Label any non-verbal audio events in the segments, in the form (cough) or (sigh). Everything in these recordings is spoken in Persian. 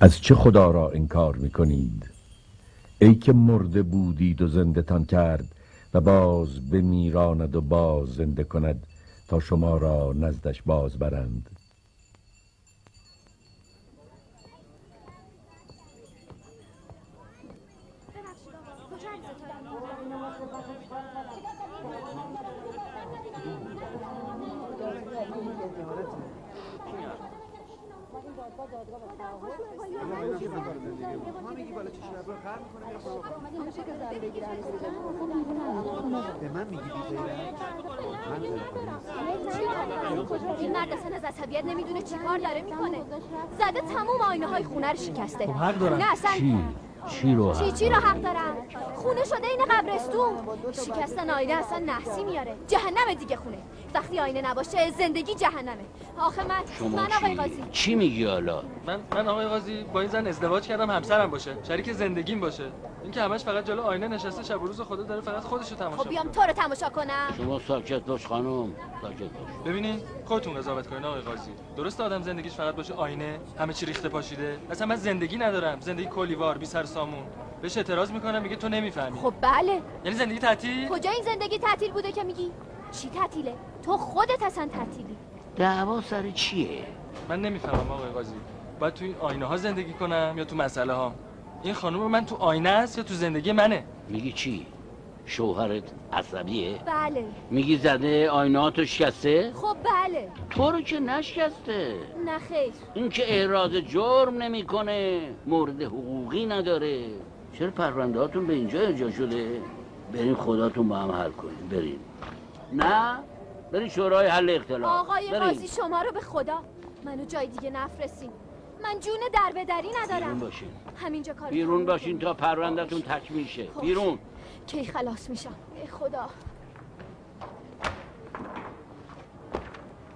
از چه خدا را انکار می‌کنید؟ ای که مرده بودید و زنده کرد و باز بمیراند و باز زنده کند تا شما را نزدش باز برند به من میگی این مرد اصلا از عصبیت نمی‌دونه چی کار داره می‌کنه زده تموم آینه های خونه رو شکسته خب حق دارم نه اصلا چی؟ چی رو چی چی رو حق دارم خونه شده این قبرستون شکستن آینه اصلا نحسی میاره. جهنم دیگه خونه. وقتی آینه نباشه زندگی جهنمه. آخه من من آقای قاضی. چی میگی حالا؟ من من آقای قاضی با این زن ازدواج کردم همسرم باشه. شریک زندگیم باشه. این که همش فقط جلو آینه نشسته شب و روز خدا داره فقط خودشو تماشا خب بیام تو رو تماشا کنم. شما ساکت باش خانم. ساکت باش. ببینین خودتون قضاوت کنین آقای قاضی. درست آدم زندگیش فقط باشه آینه همه چی ریخته پاشیده. اصلا من زندگی ندارم. زندگی کلیوار بی سر سامون. بهش اعتراض می‌کنم میگه تو نمی‌فهمی. خب بله. یعنی زندگی تعطیل؟ کجا این زندگی تعطیل بوده که میگی؟ چی تعطیله؟ تو خودت اصلا تعطیلی. دعوا سر چیه؟ من نمی‌فهمم آقای قاضی. باید تو این آینه ها زندگی کنم یا تو مسئله ها این خانم من تو آینه است یا تو زندگی منه؟ میگی چی؟ شوهرت عصبیه؟ بله. میگی زده آیناتو شکسته؟ خب بله. تو رو که نشکسته. نه خیر. این که احراز جرم نمی‌کنه مورد حقوقی نداره. چرا پرونده هاتون به اینجا ارجا شده؟ برین خداتون با هم حل کنین برین. نه؟ برین شورای حل اختلاف. آقای برین. قاضی شما رو به خدا. منو جای دیگه نفرستین. من جون در به دری بیرون ندارم باشین. همینجا کار بیرون باشین تا پروندهتون تکمیل شه خب. بیرون. کی خلاص میشم؟ ای خدا.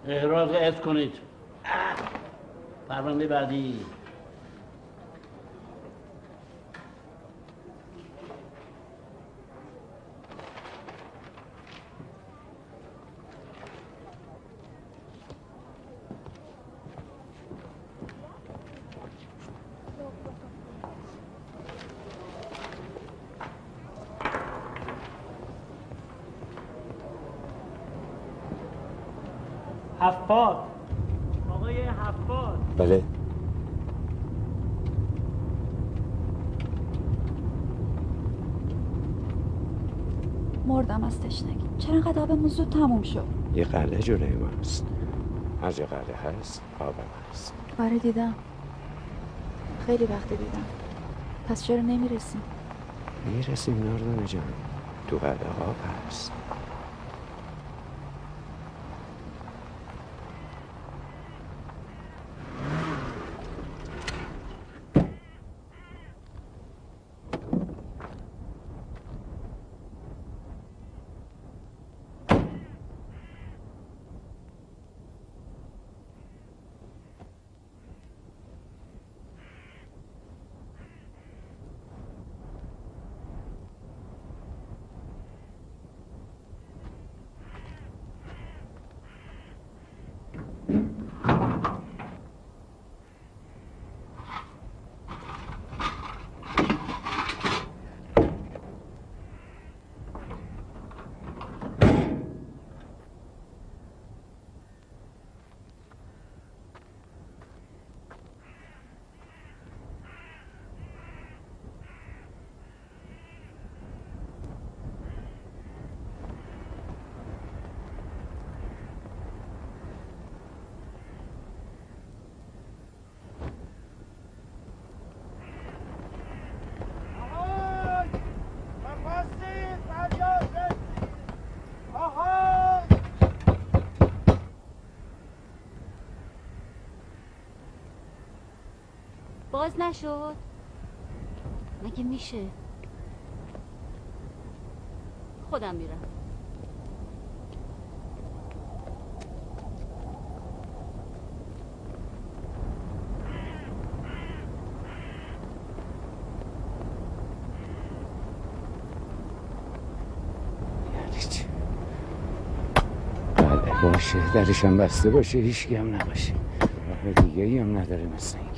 احراز از کنید. پرونده بعدی. هفتاد آقای هفتاد بله. مردم از تشنگی. چرا انقدر آبمون زود تموم شد؟ یه قلعه جلوی ماست هر جا قلعه هست آبم هست. آره دیدم. خیلی وقت دیدم. پس چرا نمی‌رسیم؟ می‌رسیم ناردان جان. تو قلعه آب هست باز نشد. مگه میشه؟ خودم میرم. باشه درش بسته باشه هیچ هم نباشه. راه دیگه هم نداره مثل اینکه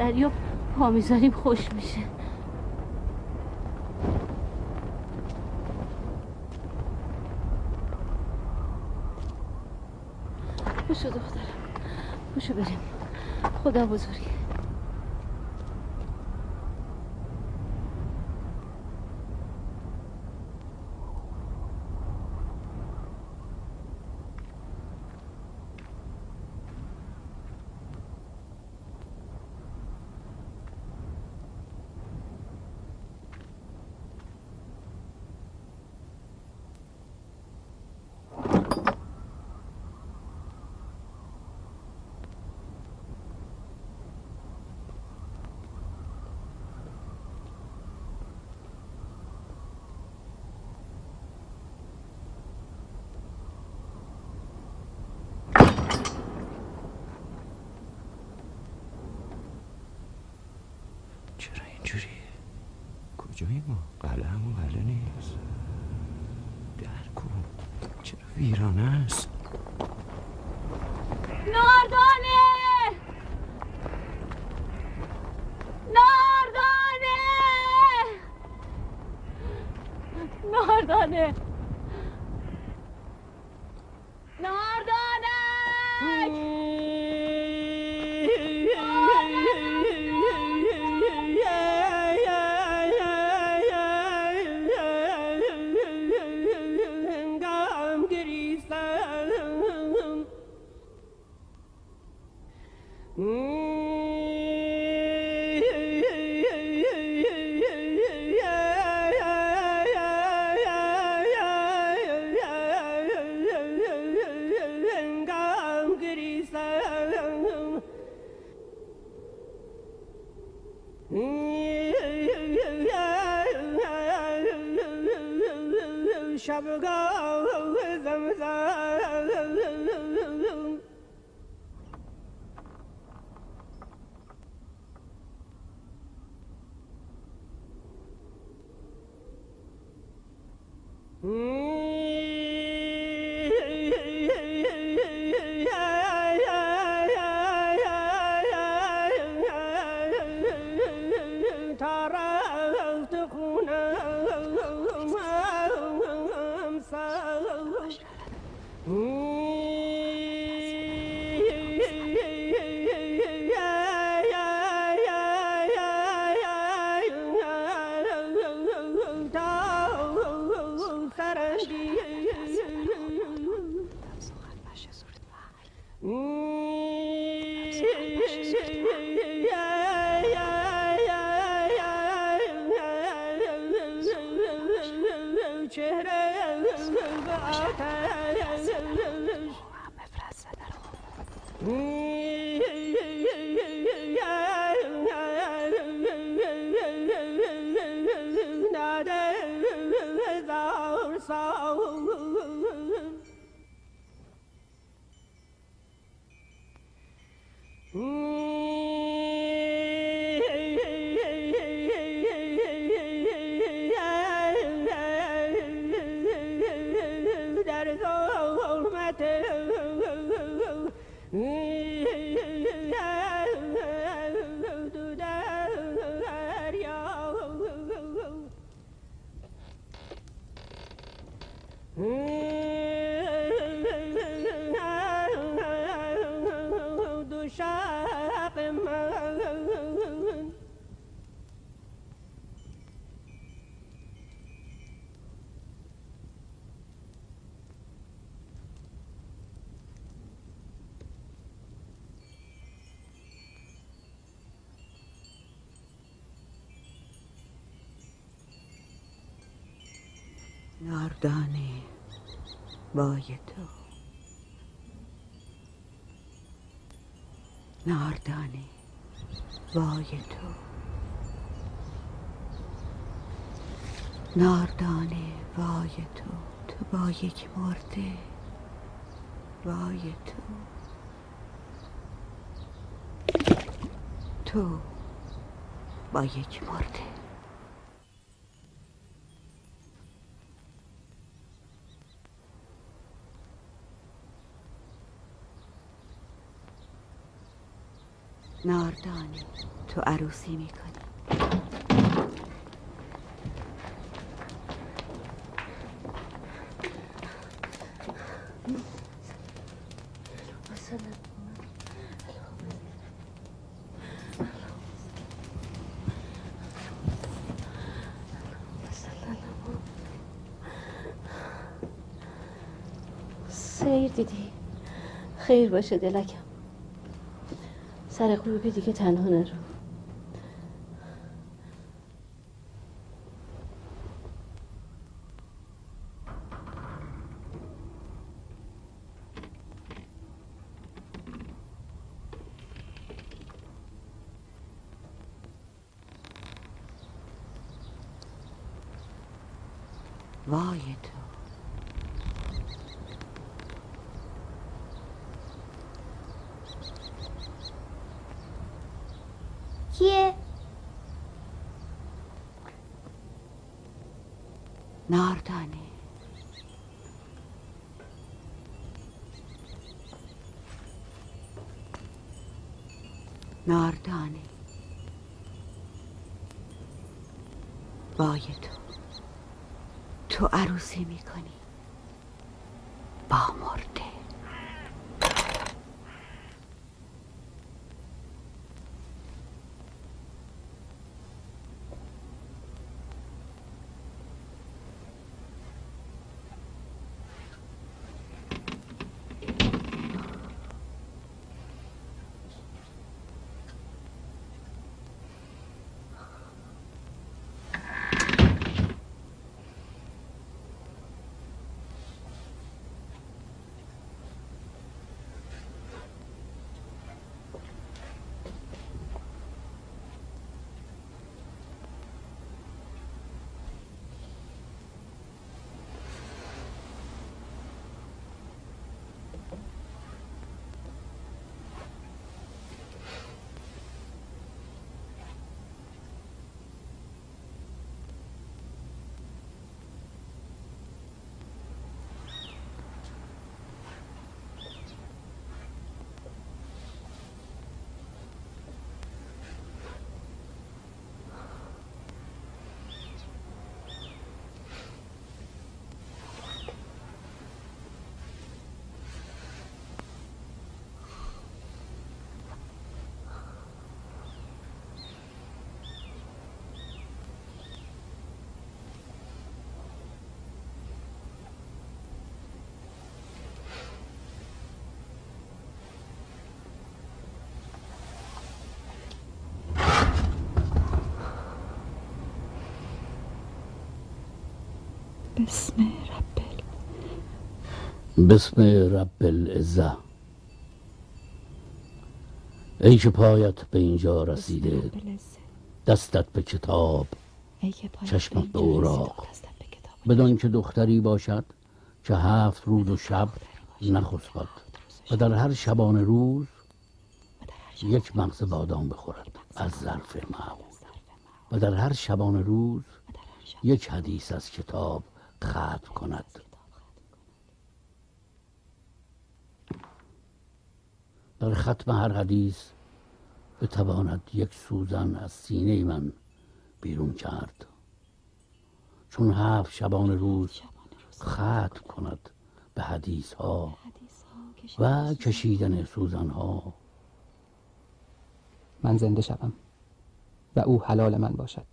دریا پا می‌ذاریم خوش میشه. باشو دخترم. باشو بریم. خدا بزرگه چرا اینجوری کجایی ما قلعه و نیست در کن چرا ویرانه است؟ ناردانه! ناردانه! ناردانه! ناردانه بای تو. ناردانه بای تو. ناردانه وای تو. تو با یک مرده وای تو. تو با یک مرده. ناردانی تو عروسی می‌کنی. سیر دیدی. خیر باشه دلکم. سر غروبی دیگه تنها نرو وای تو کیه؟ ناردانه ناردانه وای تو تو عروسی می‌کنی با مرده بسم رب بسم رب العزه ای که پایت به اینجا رسیده دستت به کتاب چشمت به اوراق. بدان که دختری باشد که هفت روز و شب نخسبد و در هر شبانه روز یک مغز بادام بخورد از ظرف معمول و در هر شبانه روز یک حدیث از کتاب ختم کند. در ختم هر حدیث بتواند یک سوزن از سینه من بیرون کرد. چون هفت شبان روز ختم کند به حدیث ها و کشیدن سوزن ها من زنده شوم و او حلال من باشد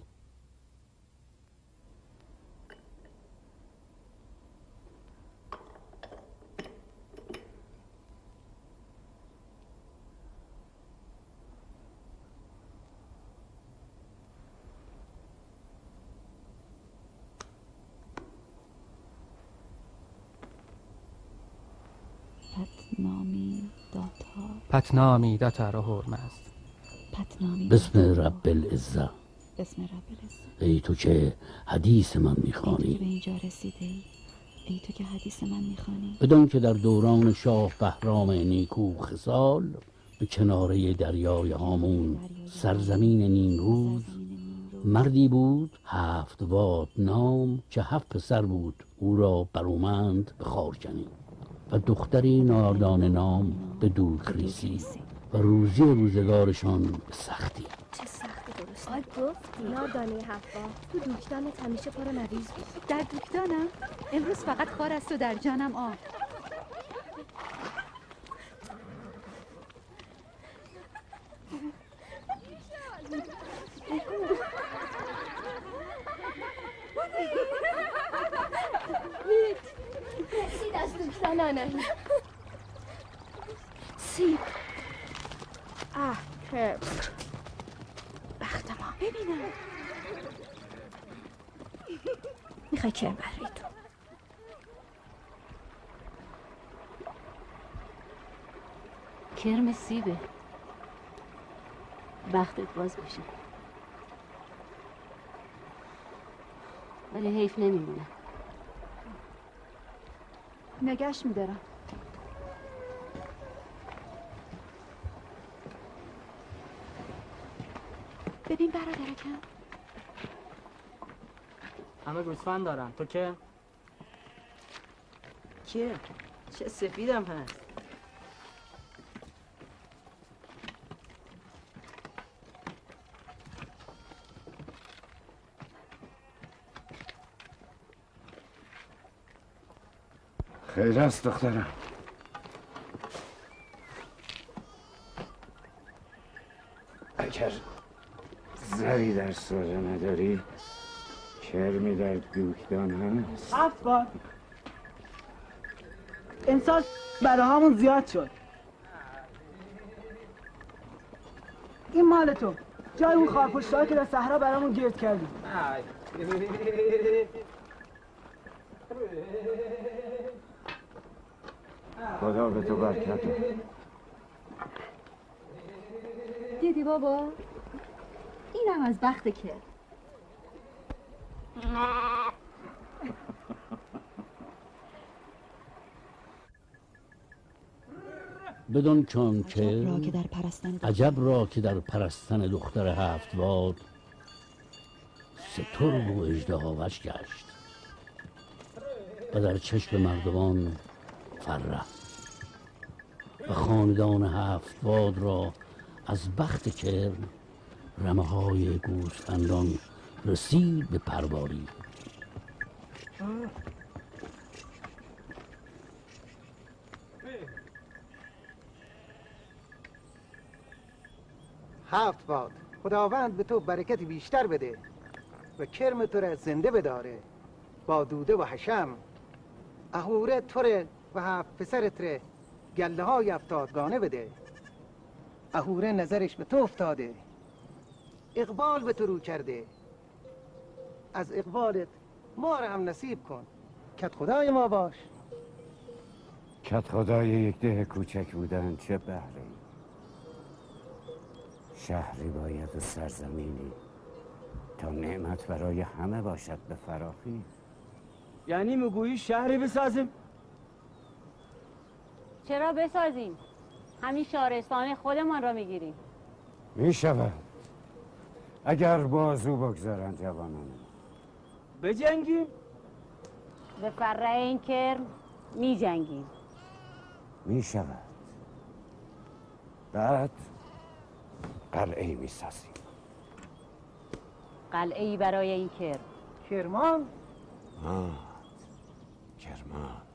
پتنامی داتا پتنامی دتر پتنامی بسم رب العزه بسم رب العزه ای تو که حدیث من ای تو که به می‌خوانی اینجا رسیده ای. ای تو که حدیث من می‌خوانی. بدان که در دوران شاه بهرام نیکو خسال به کناره دریای هامون سرزمین نیمروز مردی بود هفت واد نام که هفت پسر بود او را برومند به خارکنی و دختری ناردان نام به دور و روزی روزگارشان به سختی. چه سختی درست. آی گفتی. ناردانه حفا تو دوکتان همیشه پر مریض بود. در دوکتانم امروز فقط خار است و در جانم آب رسید آنهی سیب. اه که بخت ما. ببینم. می‌خوای کرم برای تو؟ کرم سیبه. بختت باز بشه ولی حیف نمیمونه. نگش میدارم. ببین برادرکم همه گوسفند دارن. تو که؟ که چه سفیدم هست. خیر است دخترم. اگر زری در سازه نداری کرمی در دوکدان هست هفت بار انسان برای همون زیاد شد. این مال تو. جای اون خارپشت که در صحرا برامون گرد کردی. خدا به تو برکت. دیدی بابا؟ اینم از بخت که. بدون چون که را که در پرستن عجب را که در پرستن دختر هفت باد سترگ و اجدهاوش گشت و در چشم مردمان فرح. و خاندان هفت باد را از بخت کرم رمه های گوسفندان رسید به پرواری. هفت باد خداوند به تو برکت بیشتر بده و کرم تو را زنده بداره. با دوده و حشم اهوره تو و هفت پسرت را گله های افتادگانه بده. اهوره نظرش به تو افتاده. اقبال به تو رو کرده. از اقبالت ما را هم نصیب کن. کت خدای ما باش. کت خدای یک ده کوچک بودن چه بهره شهری باید و سرزمینی. تا نعمت برای همه باشد به فراخی. یعنی می‌گویی شهری بسازیم؟ چرا بسازیم؟ همین شهرستان خودمان را می‌گیریم. می شود اگر بازو بگذارن جوانان بجنگیم؟ به فره این کرم می جنگیم می شود بعد قلعه می سازیم قلعه ای برای این کرم. کرمان؟ آه کرمان.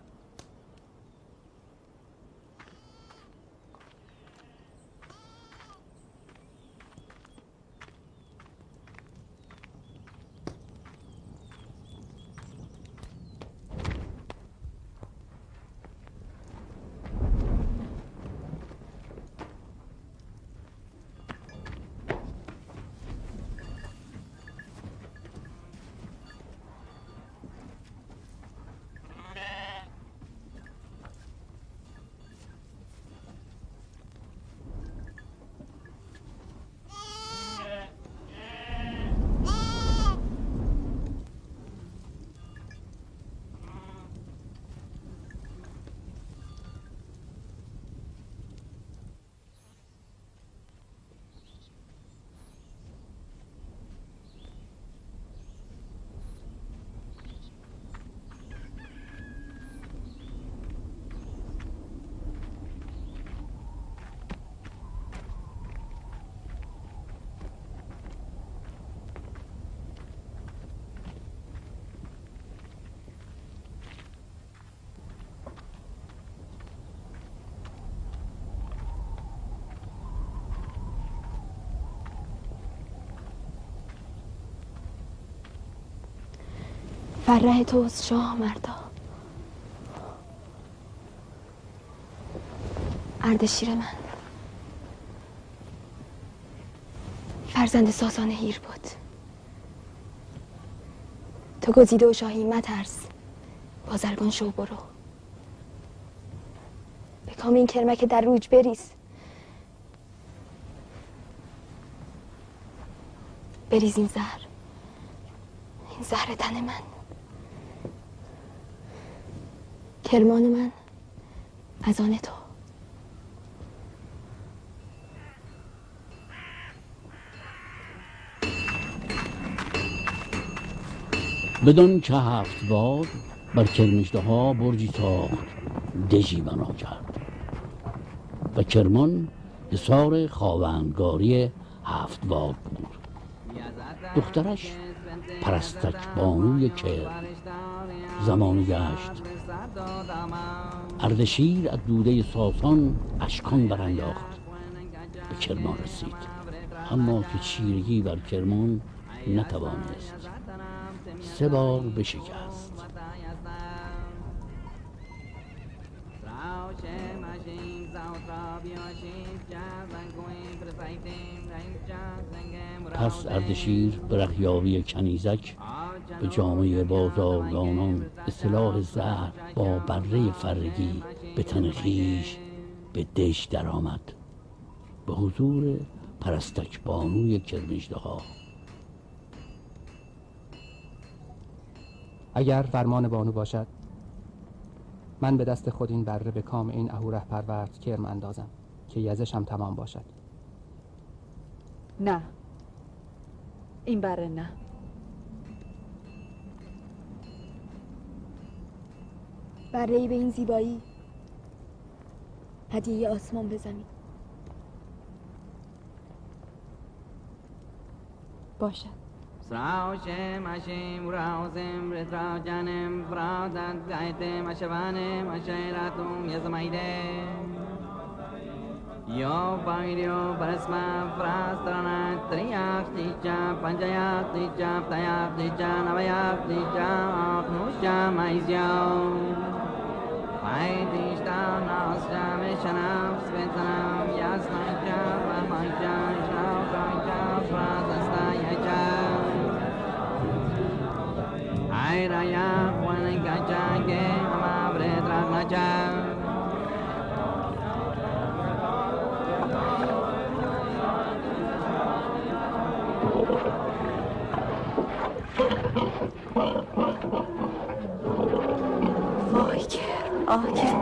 فره توست شاه مردا. اردشیر من. فرزند ساسان هیر بود. تو گزیده و شاهی مترس. بازرگان شو برو. به کام این کرمک در روج بریز. بریز این زهر. این زهر تن من. کرمان من از آن تو. بدان که هفت باد بر کرمشده ها برجی ساخت دژی بنا کرد. و کرمان حصار خاوندگاری هفت باد بود. دخترش پرستک بانوی کرم زمان گشت اردشیر از دوده ساسان اشکان برانداخت. به کرمان رسید. اما که چیرگی بر کرمان نتوانست. سه بار بشکست. پس اردشیر به رخیاوی کنیزک به جامعه بازارگانان اصلاح زهر با بره فرگی به تن خویش به دش درآمد. به حضور پرستک بانوی کرمژده ها اگر فرمان بانو باشد من به دست خود این بره به کام این اهوره پرورد کرم اندازم که یزشم تمام باشد. نه. این بره نه. برای به این زیبایی. هدیه آسمان به بزنیم باشم راوشم اشیم راوزم رسا جانم برادر دایتم مشوانه مشیراتم یز میده یا بایدیو برسم فراتران تری آفتی چا پنجای آفتی چا پتای آفتی چا نوی آفتی چا Vaidishtam Nasram Ishanam Svetanam Yasnaja Vamaja Shaukaja Pradastaya Airaya Wanikaja Ge Amavredramaja کرم آه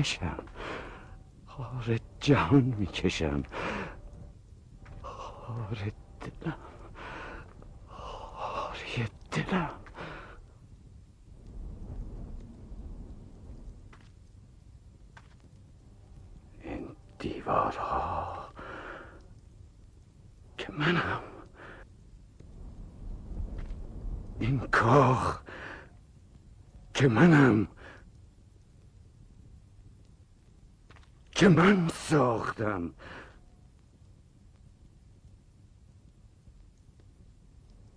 خارکشم خار جهان می‌کشم خار دلم خاری دلم این دیوارها که منم این کاخ که منم که من ساختم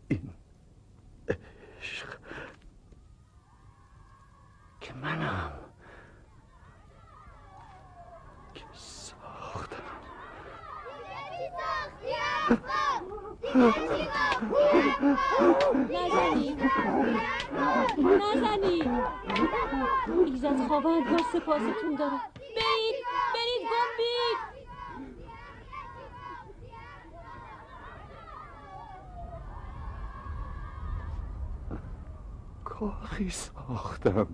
این عشق که منم. که ساختم. خواهندگار سپاستون داره برید برید گم بید کاخی ساختم.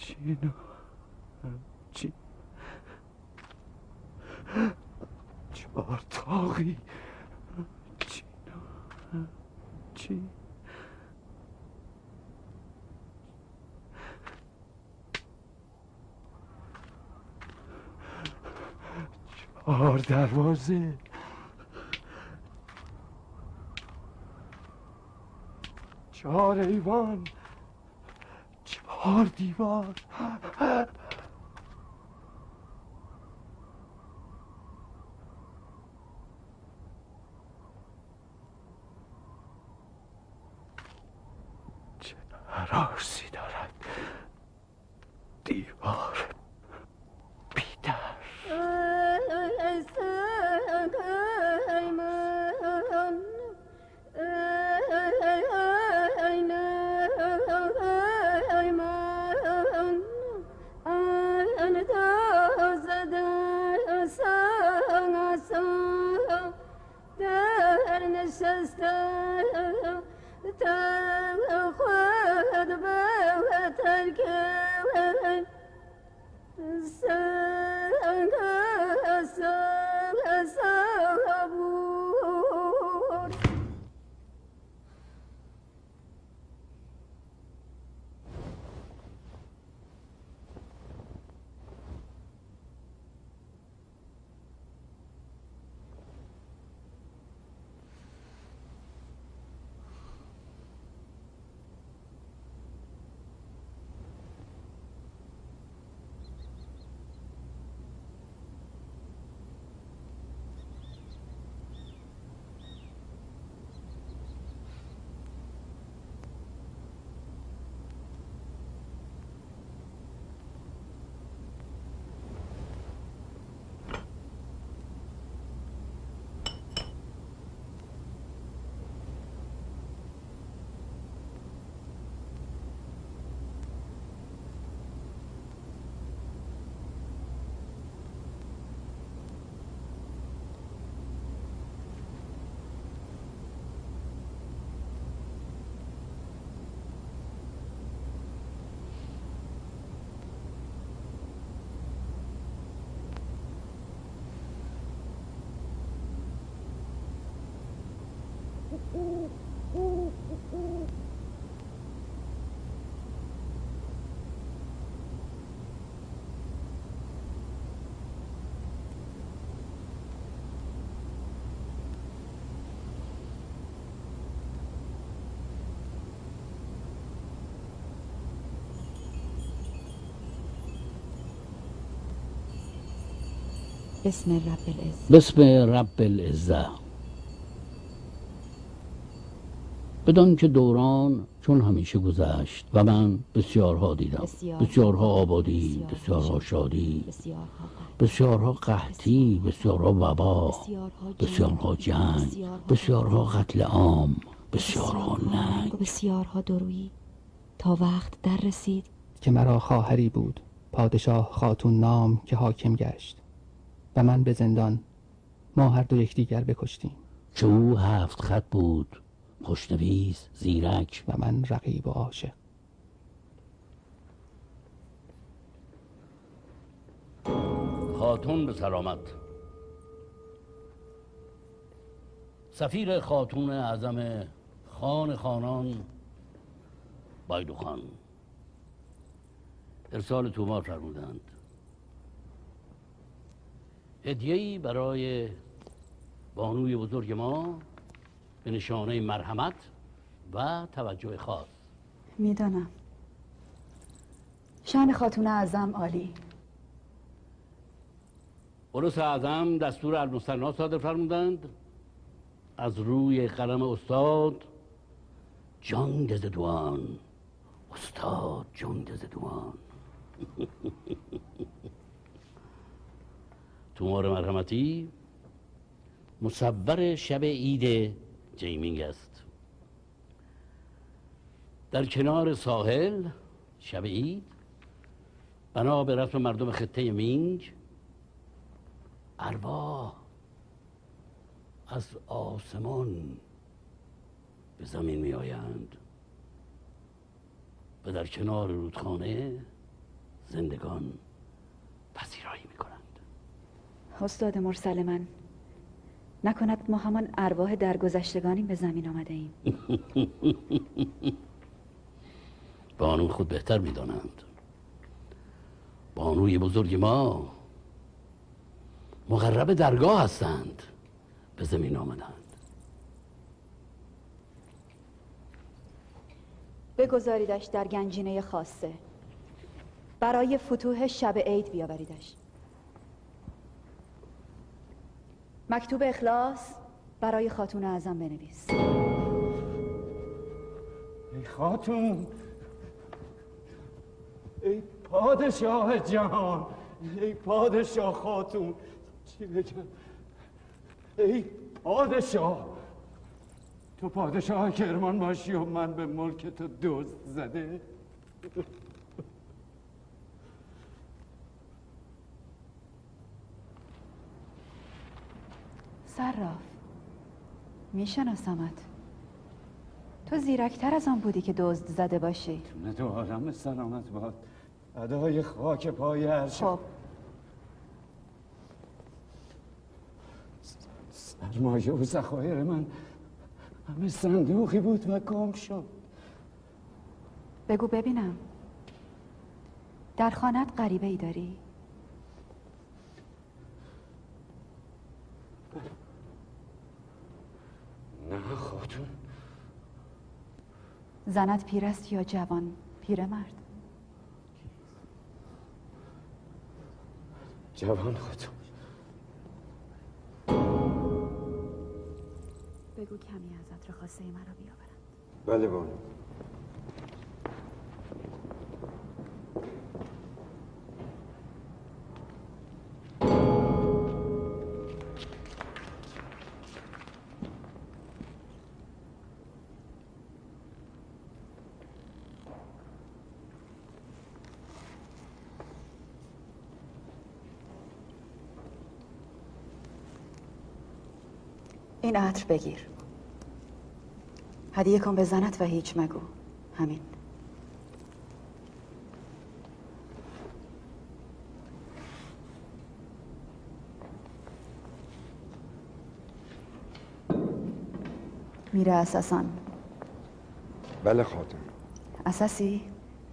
همچین و همچین. چهار تاقی همچین و همچین. چهار دروازه. چهار ایوان. چهار دیوار. بسم رب العز بسم رب العزه بدان که دوران چون همیشه گذشت و من بسیارها دیدم. بسیار. بسیارها آبادی بسیارها شادی. بسیارها بسیارها قحطی بسیارها وبا بسیارها بسیارها جنگ بسیارها بسیارها قتل. عام بسیارها ننگ. بسیارها درویی تا وقت در رسید. که مرا خواهری بود. پادشاه خاتون نام که حاکم گشت. و من به زندان ما هر دو یکدیگر بکشتیم. که او هفت خط بود خوشنویس زیرک. و من رقیب و عاشق. خاتون به سلامت. سفیر خاتون اعظم خان خانان بایدو خان. ارسال تومار فرمودند. هدیه‌ای برای بانوی بزرگ ما به نشانه مرحمت و توجه خاص. می‌دانم. شان خاتون اعظم عالی. قرص اعظم دستور المثنا صادر فرمودند از روی قلم استاد جان دوان. استاد جان دوان. (laughs) تومار مرحمتی. مصور شب عید جیمینگ است. در کنار ساحل شب عید بنا به رسم مردم خطه مینگ ارواح از آسمان به زمین می آیند و در کنار رودخانه زندگان پذیرایی می کنند. استاد مرسل من نکند ما همان ارواح درگذشتگانی به زمین آمده ایم. (laughs) بانو خود بهتر می‌دانند. بانوی بزرگ ما مقرب درگاه هستند. به زمین آمدند. بگذاریدش در گنجینه خاصه. برای فتوح شب عید بیاوریدش. مکتوب اخلاص برای خاتون اعظم بنویس. ای خاتون ای پادشاه جهان ای پادشاه خاتون چی بگم؟ ای پادشاه تو پادشاه کرمان باشی و من به ملک تو دوست زده. صراف. میشناسمت. تو زیرکتر از آن بودی که دزد زده باشی. نه تو عالم سلامت باد. ادای خاک پای هر خب. سرمایه و زخایر من همه صندوقی بود و گم شد. بگو ببینم. در خانت غریبه ای داری؟ نه خاتون زنت پیر است یا جوان؟ پیرمرد جوان خاتون بگو کمی از عطر خاصه مرا بیاورند. بله بانو این عطر بگیر. هدیه کن به زنت و هیچ مگو. همین. میره اساسان بله خاتم. اساسی؟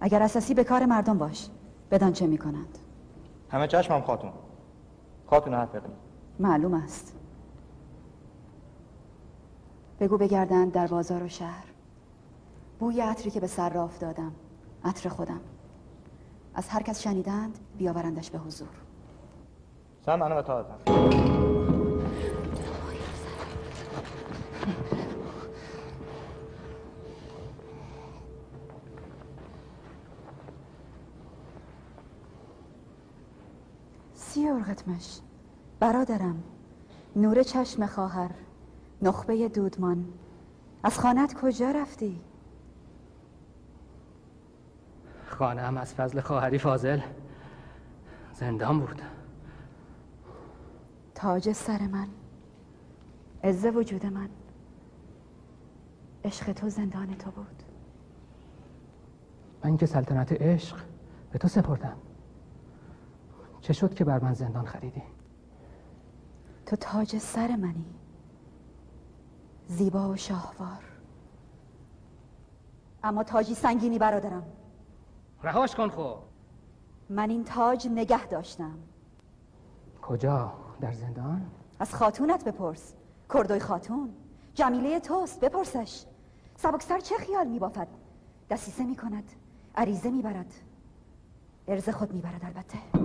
اگر اساسی به کار مردم باش. بدان چه می‌کنند. همه چشمم خاتون خاتون حرف معلوم است. بگو بگردند در بازار و شهر. بوی عطری که به صراف دادم عطر خودم. از هر کس شنیدند بیاورندش به حضور. سن منو به سی ارغتمش برادرم. نور چشم خواهر. نخبه دودمان. از خانت کجا رفتی؟ خانه هم از فضل خواهری فاضل. زندان بود. تاج سر من. عز وجود من. عشق تو زندان تو بود. من که سلطنت عشق به تو سپردم. چه شد که بر من زندان خریدی؟ تو تاج سر منی. زیبا و شاهوار. اما تاجی سنگینی برادرم. رهاش کن خو. من این تاج نگه داشتم. کجا؟ در زندان؟ از خاتونت بپرس. کردوی خاتون. جمیله توست بپرسش. سبکسر چه خیال میبافد؟ دسیسه می‌کند. عریضه می‌برد. ارز خود می‌برد البته.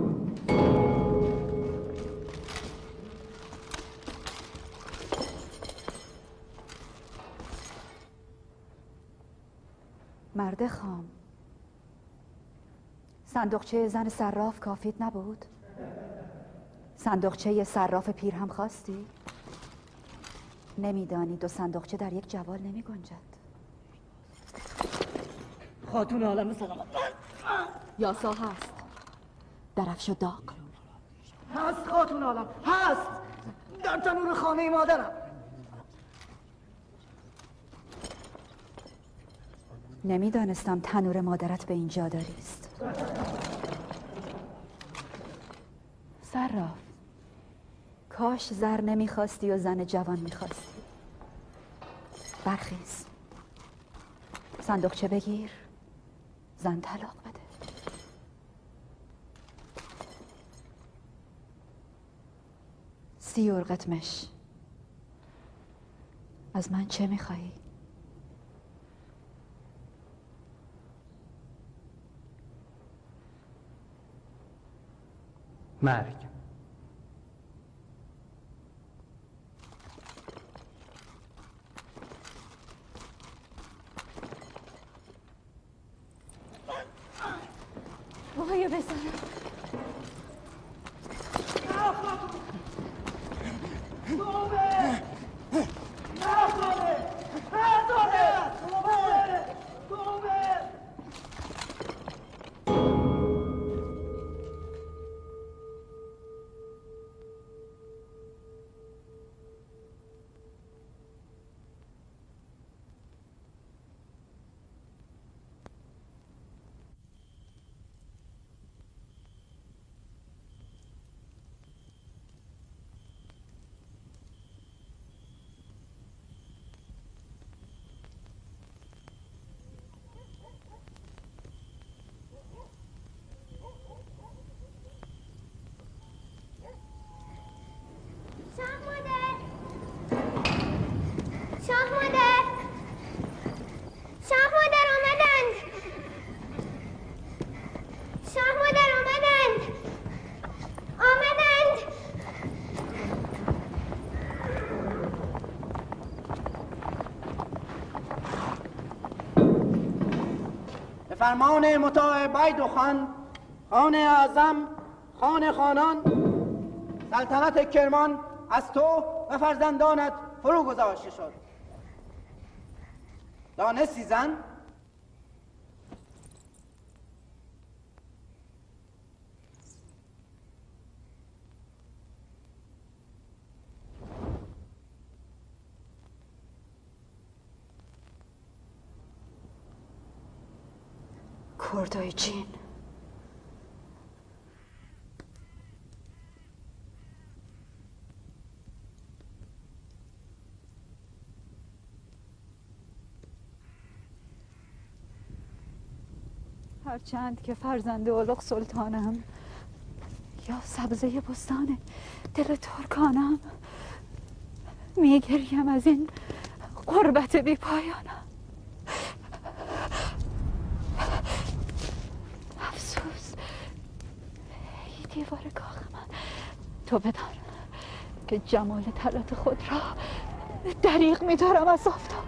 مرد خام. صندوقچه زن صراف کافیت نبود؟ صندوقچه صراف پیر هم خواستی؟ نمیدانی دو صندوقچه در یک جوال نمی گنجد. خاتون عالم سلامت. یاسا هست درفش و داغ. هست خاتون عالم هست. در تنور خانه مادرم. نمی‌دانستم تنور مادرت به اینجا داریست صراف کاش زر نمی‌خواستی و زن جوان می‌خواستی. برخیز. صندوقچه بگیر. زن طلاق بده. سی قطمش از من چه میخوایی؟ مرگ. بابا بزنم شاه مادر شاه مادر شاه مادر آمدند شاه مادر آمدند آمدند به فرمان مطاع بید خان خان اعظم خان خانان سلطنت کرمان از تو و فرزندانت فرو گذاشته شد. دانستی زن کردای جین. هرچند که فرزند اولق سلطانم یا سبزه بستان دل ترکانم میگریم از این قربت بی پایانم افسوس ای دیوار کاخ من تو بدان که جمال طلعت خود را دریغ میدارم از آفتاب.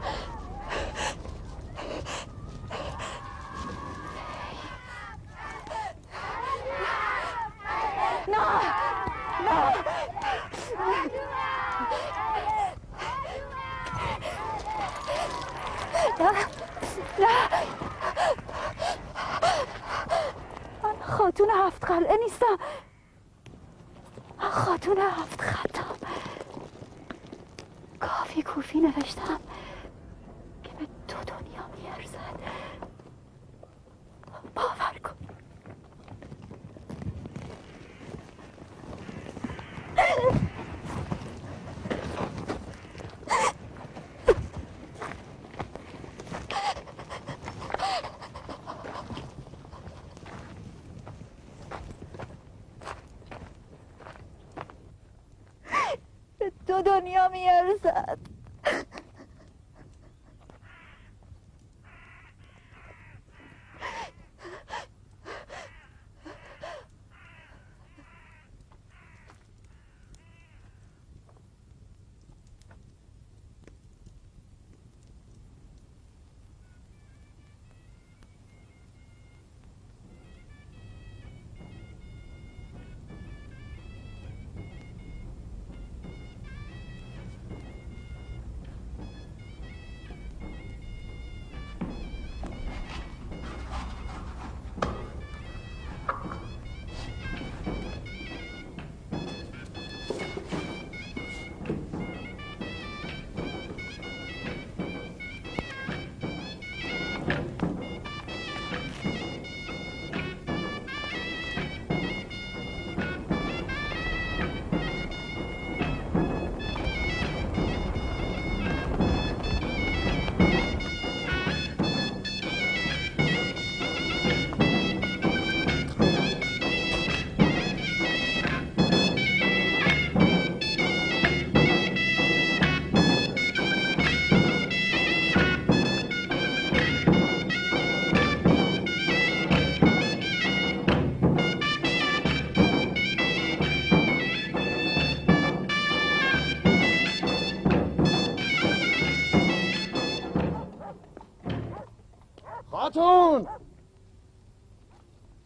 خاتون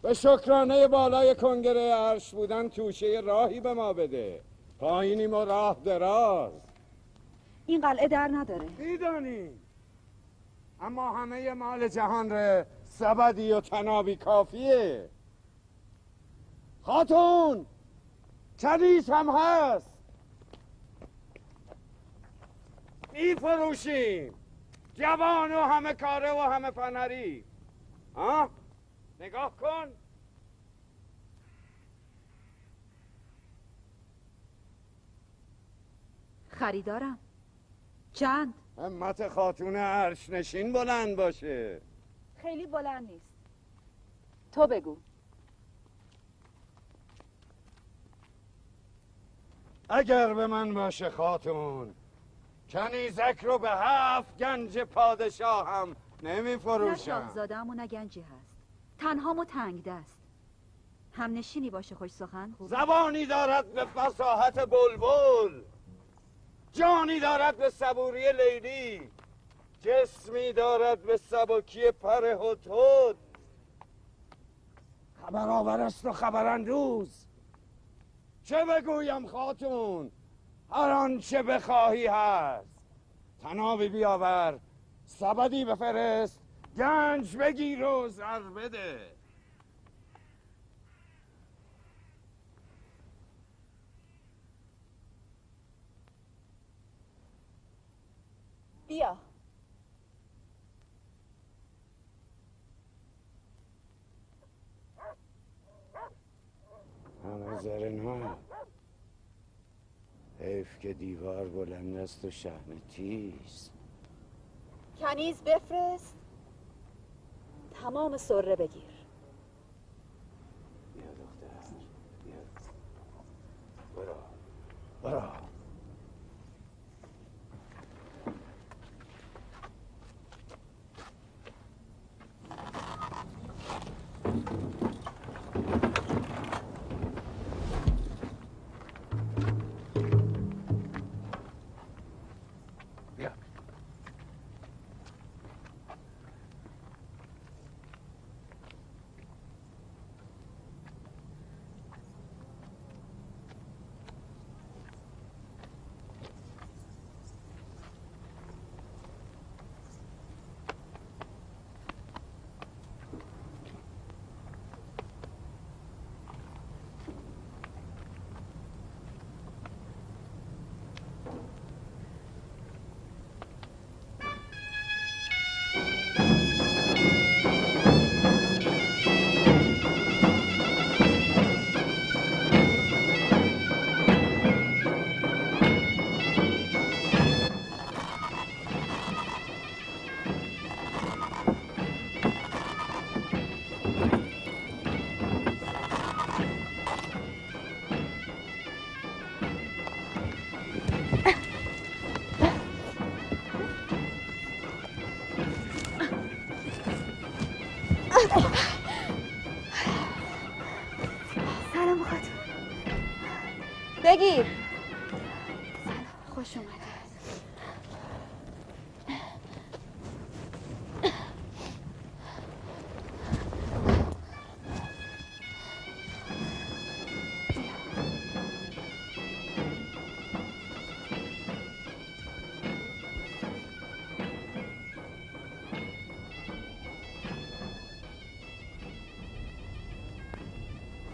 به شکرانه بالای کنگره عرش بودن توشه راهی به ما بده. پایینیم و راه دراز. این قلعه در نداره. میدانی. اما همه مال جهان ره سبدی و تنابی کافیه. خاتون کنیز هم هست. میفروشیم. جوان و همه کاره و همه فنری. ها؟ نگاه کن. خریدارم. چند؟ همت خاتون عرش نشین بلند باشه. خیلی بلند نیست. تو بگو. اگر به من باشه خاتون کنیزک رو به هفت گنج پادشاه هم نمی فروشم نه گنجی هست. تنهامو تنگ دست. هم نشینی باشه خوش سخن. خوب. زبانی دارد به فساحت بلبل. جانی دارد به صبوری لیلی. جسمی دارد به سبکی پر هدهد. خبر آور است و خبر اندوز. چه بگویم خاتون؟ هر آنچه بخواهی هست. تنابی بیاور سبدی بفرست گنج بگیر و زر بده. بیا. همه زر نه حیف که دیوار بلند است و شهن تیز. کنیز بفرست. تمام سره بگیر. بیا دختر بیا. برو برو.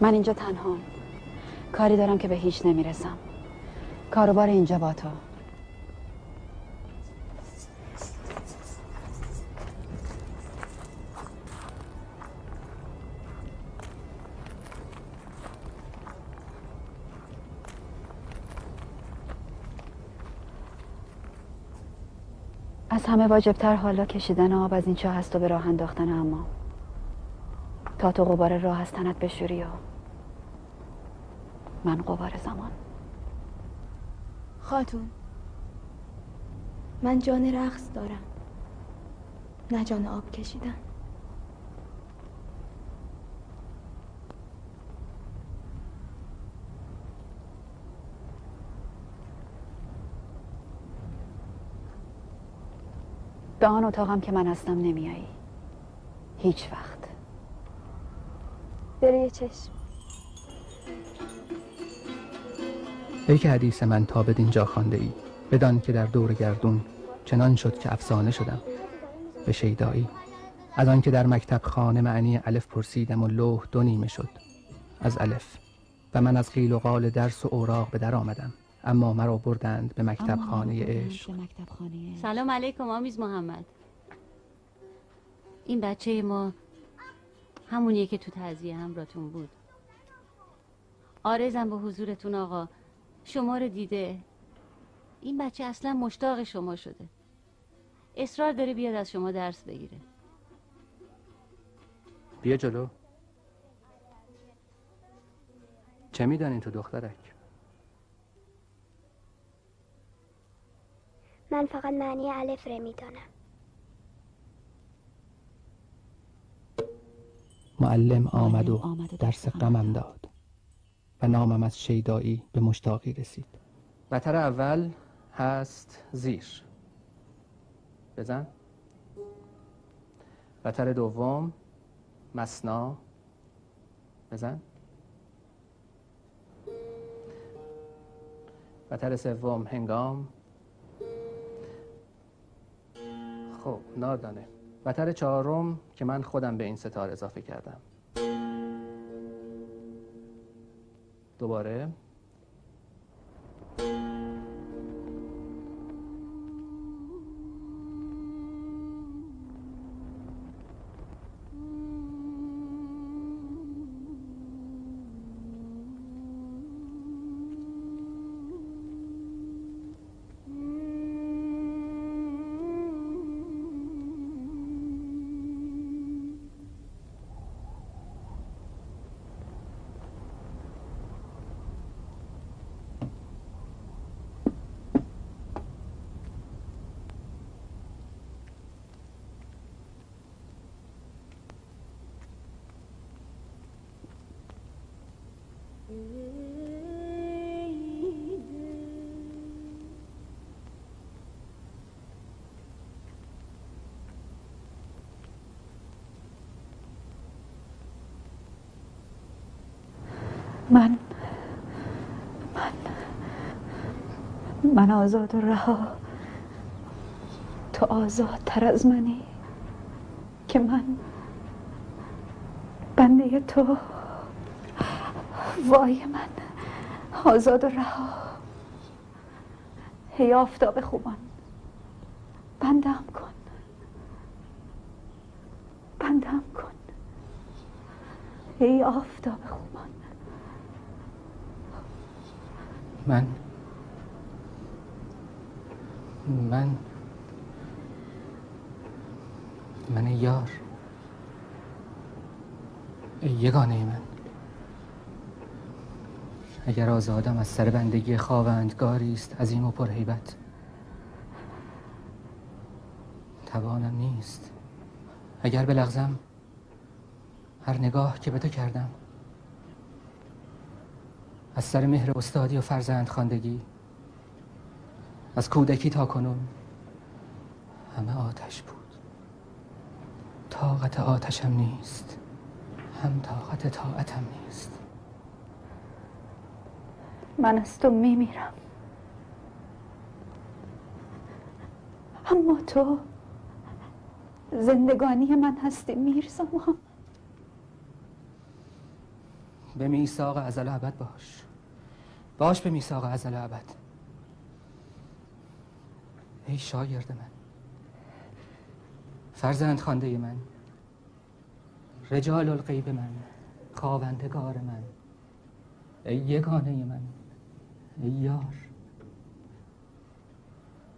من اینجا تنهام کاری دارم که به هیچ نمی‌رسم. کاروبار اینجا با تو. از همه واجبتر حالا کشیدن آب از این چاه هست و به راه انداختن اما. تا تو غبار راه از تنت بشوری و من غبار زمان. خاتون من جان رقص دارم. نه جان آب کشیدن. به آن اتاقم که من هستم نمیایی. هیچ وقت. بره چشم. ای که حدیث من تا بدینجا خوانده ای بدان که در دور گردون چنان شد که افسانه شدم. به شیدایی. از آن که در مکتب خانه معنی الف پرسیدم و لوح دو نیمه شد. از الف. و من از قیل و قال درس و اوراق به در آمدم. اما مرا بردند به مکتب خانه عشق. سلام علیکم آمیز محمد. این بچه ما همونیه که تو تعذیه همراهتون بود. آرزم به حضورتون آقا. شما رو دیده. این بچه اصلا مشتاق شما شده. اصرار داره بیاد از شما درس بگیره. بیا جلو. چه می‌دانین تو دخترک؟ من فقط معنی الف رو می‌دانم. معلم آمد و درس غمم داد. و نامم از شیدایی به مشتاقی رسید. بتر اول هست زیر. بزن. بتر دوم مسنا. بزن. بتر سوم هنگام. خب نادانه. بتر چهارم که من خودم به این ستار اضافه کردم. دوباره. من آزاد و رها. تو آزادتر از منی که من بنده تو. وای من آزاد و رها. هی آفتاب خوبان بندم کن. بندم کن. ای آفتاب خوبان. من من من یار ای یگانه من اگر آزادم از سر بندگی خواوندگاری است عظیم و پرهیبت. توانم نیست. اگر بلغزم هر نگاه که به تو کردم از سر مهر استادی و فرزند خواندگی از کودکی تا کنون همه آتش بود. طاقت آتشم نیست هم طاقت طاعتم نیست. من از تو میمیرم. اما تو زندگانی من هستی میرزا محمد. به میثاق ازل ابد باش. باش به میثاق ازل ابد. ای شاگرد من. فرزند خانده من. رجال الغیب من. خواوندگار من. ای یگانه من. ای یار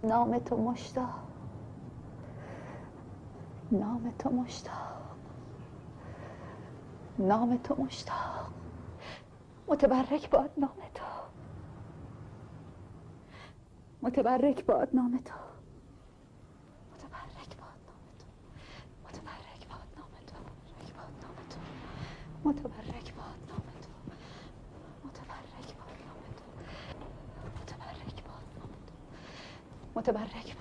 نام تو مشتاق نام تو مشتاق نام تو مشتاق متبرک باد نام تو. متبرک باد نام تو. متبرک باد نام تو. متبرک باد نام تو. متبرک باد نام تو متبرک باد نام تو متبرک باد نام تو متبرک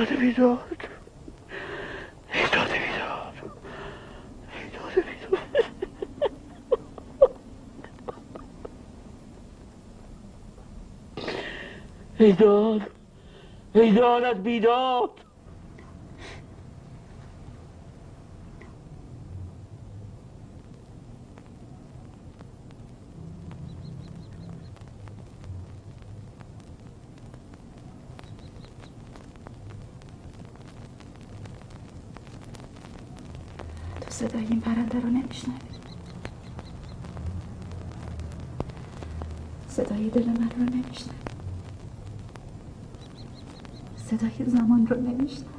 داد (laughs) بیداد ای داد بیداد ای داد بیداد ای داد ای داد بیداد تو صدای این پرنده رو نمیشنوی. صدای دل من رو نمیشنوی. صدای زمان رو نمیشنوی.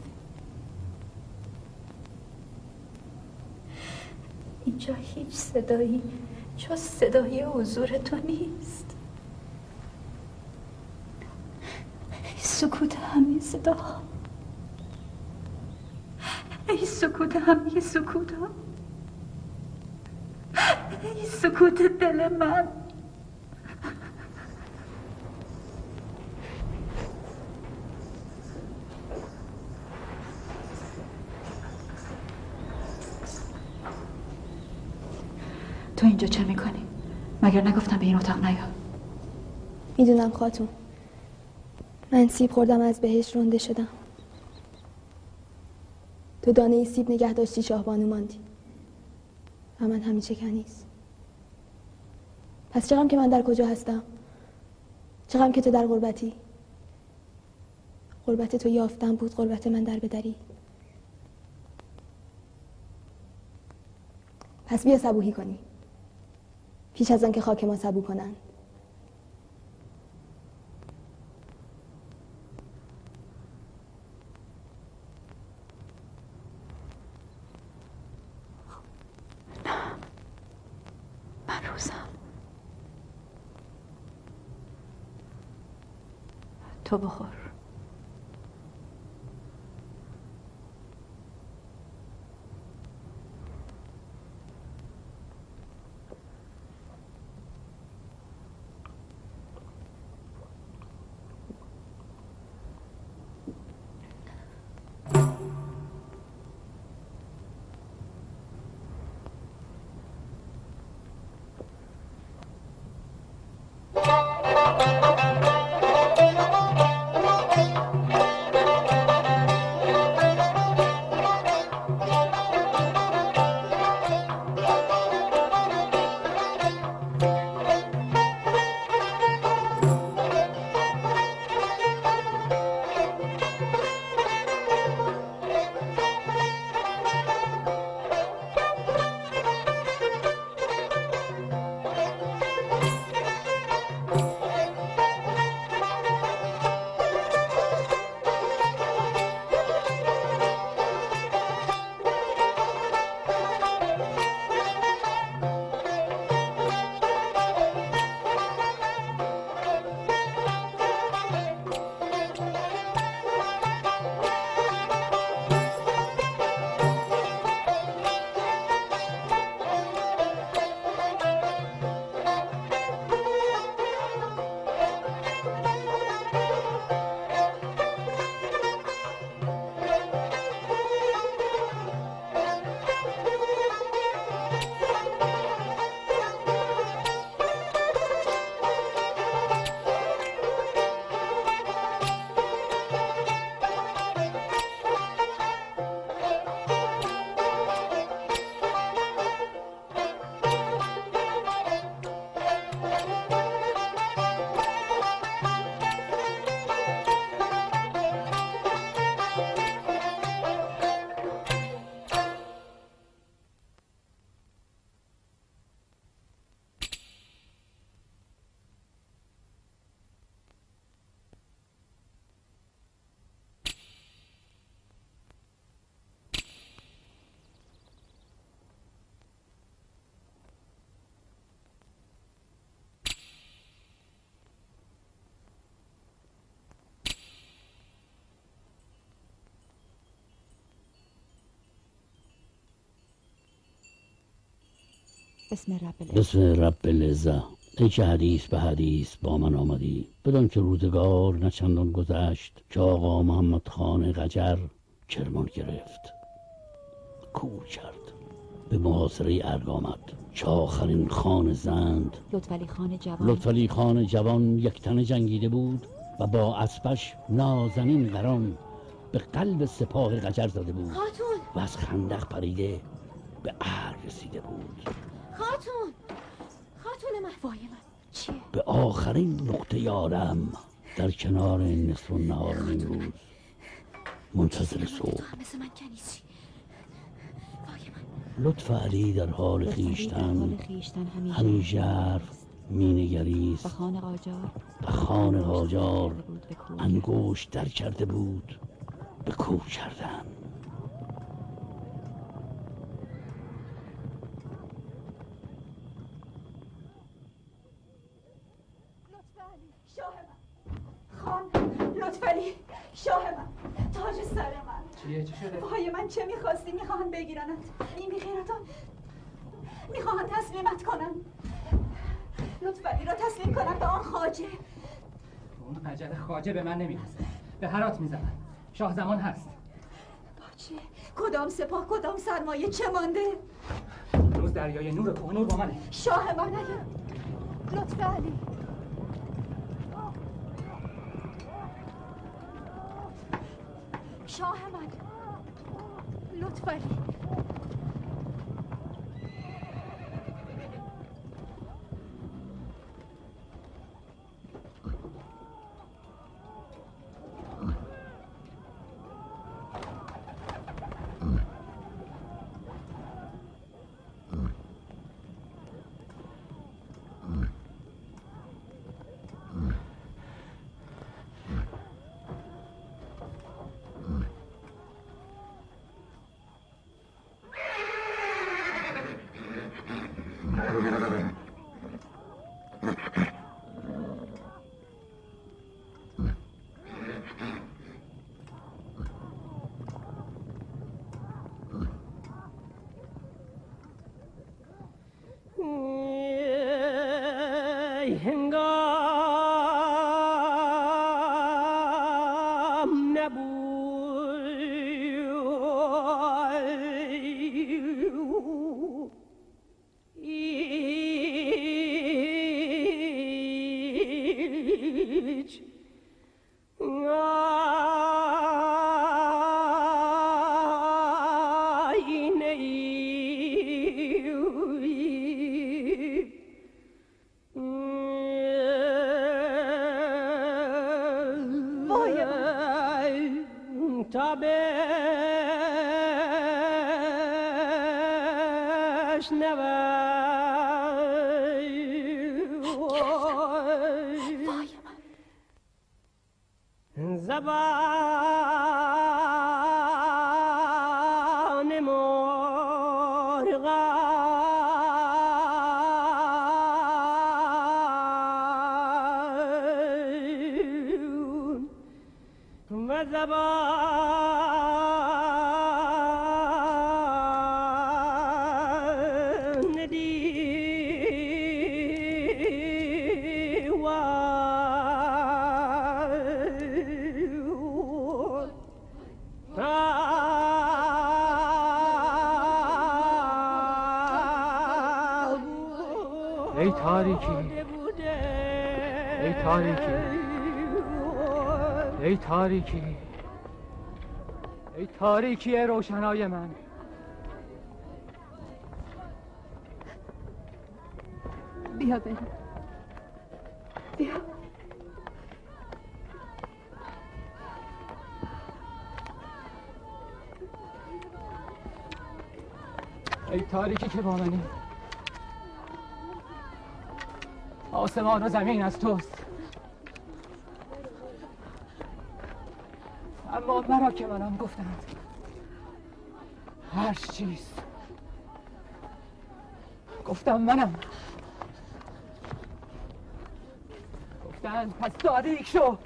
اینجا هیچ صدایی جز صدای حضور تو نیست. سکوت همه صدا. ای سکوت همه سکوت ها سکوت دل من. تو اینجا چه می‌کنی؟ مگر نگفتم به این اتاق نیا. می‌دونم خاتون. من سیب خوردم از بهش رنده شدم. تو دانه ای سیب نگه داشتی شاهبانو ماندی. و من همیشه کنیز پس چقدر که من در کجا هستم؟ چقدر که تو در غربتی؟ غربت تو یافتم بود غربت من در بدری. پس بیا صبوهی کنی. پیش از آن که خاک ما سبو کنند. تو بخور. بسم رب بسم رب العزة ای که حدیث به حدیث با من آمدی. بدان که روزگار نه چندان گذشت که آقا محمد خان قجر کرمان گرفت. کور کرد. به محاصره ارگ آمد. که آخرین خان زند. لطفعلی خان جوان. لطفعلی خان جوان یک تنه جنگیده بود و با اسبش نازنین قران به قلب سپاه قجر زده بود خاتون! و از خندق پریده به ارگ رسیده بود خاتون خاتون من وای من چیه به آخرین نقطه یارم در کنار نصف و نهار امروز منتظر صبح. لطف علی در حال خیشتن همیشه همین ژرف و مینگریست خان قاجار. انگوش در کرده بود به کو کردن شاه من خان لطفعلی شاه من تاج سر من چیه چی شده؟ پای من چه می‌خواستی؟ می‌خواهند بگیرنت. این بیخیرتان می‌خواهند تسلیمت کنن. لطفعلی را تسلیم کنن به آن خاجه اون قجر خاجه به من نمی‌رسه. به هرات می‌زنن شاه زمان هست. باچه کدام سپاه کدام سرمایه چه مانده؟ روز دریای نور کوهنور با منه. شاه من اگر. لطفعلی شاه من. পারি تاریکی روشنای من. بیا بریم. بیا. ای تاریکی که با منی. آسمان و زمین از توست. اما مرا که منم گفتند. هر چیز. گفتم منم. گفتند پس تاریک شو.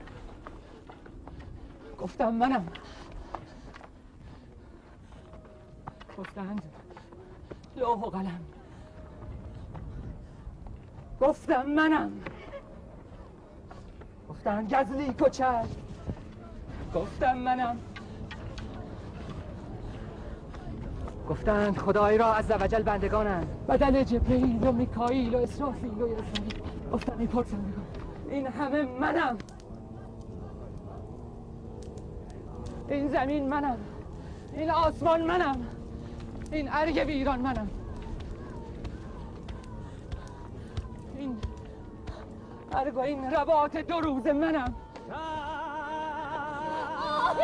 گفتم منم. گفتند لوح و قلم. گفتم منم. گفتن گزلی کچل. گفتم منم. گفتند خدای را از وجل بندگانند. بدل جبرئیل و میکائیل و اسرافیل و یاسمین. گفتم این همه منم. این زمین منم. این آسمان منم. این ارگ ویران منم. این ارگ این رباط دو روز منم.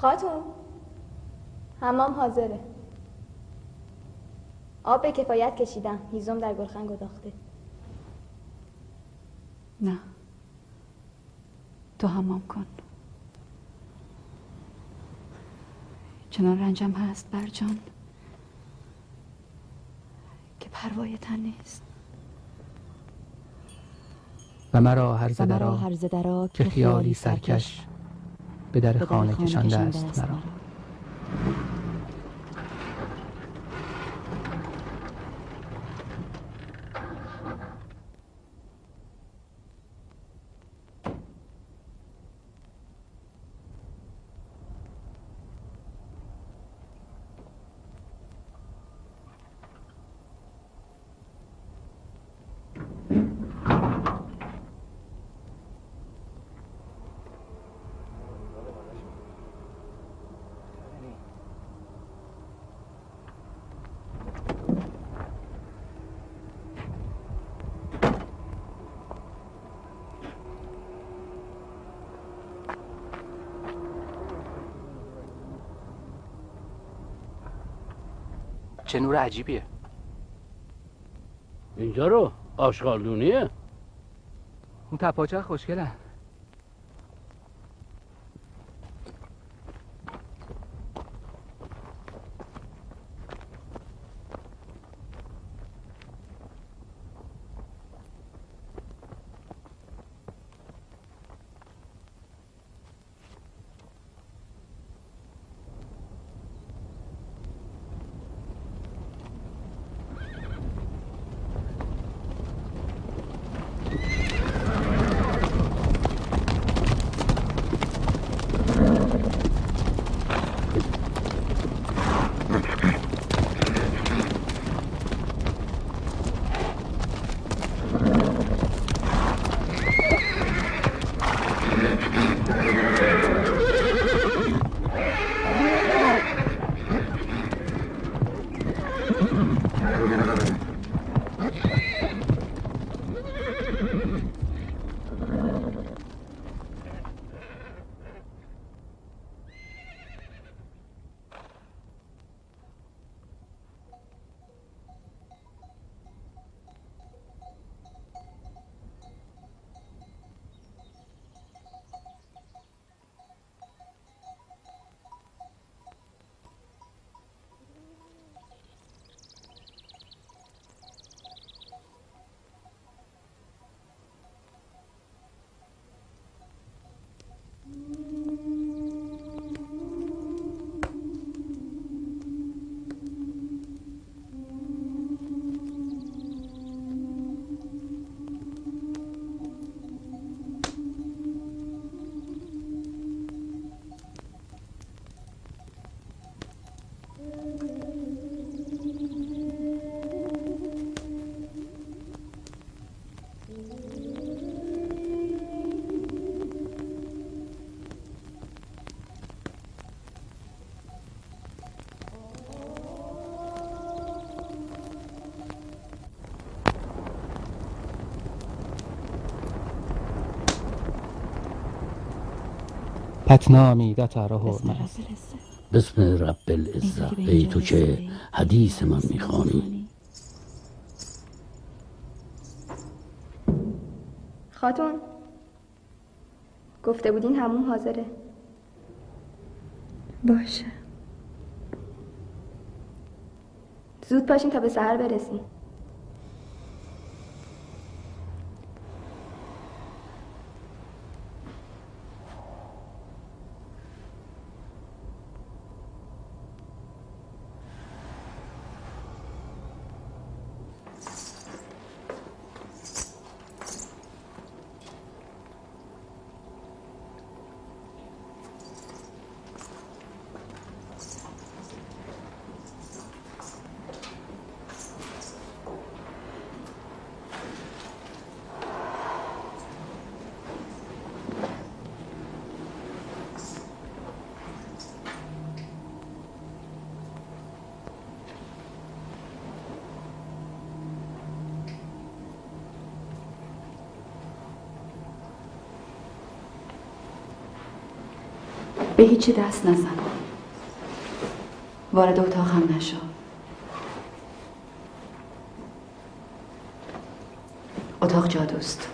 خاتون حمام حاضره. آب به کفایت کشیدم. هیزم در گلخن گداخته. نه. تو حمام کن. چنان رنجم هست برجان که پروای تن نیست. و مرا هر مرا درا هرزه درا که خیالی سرکش به در خانه کشانده است. مرا. چه نور عجیبیه. اینجا رو آشغالدونیه؟ اون تپاچه خوشگله پتنامی دتر حرمت. بسم رب العزت. ای تو که حدیث من می‌خوانی. خاتون گفته بودین همون حاضره. باشه. زود پاشین تا به سهر برسیم. به هیچی دست نزن. وارد اتاق هم نشو. اتاق جادوست.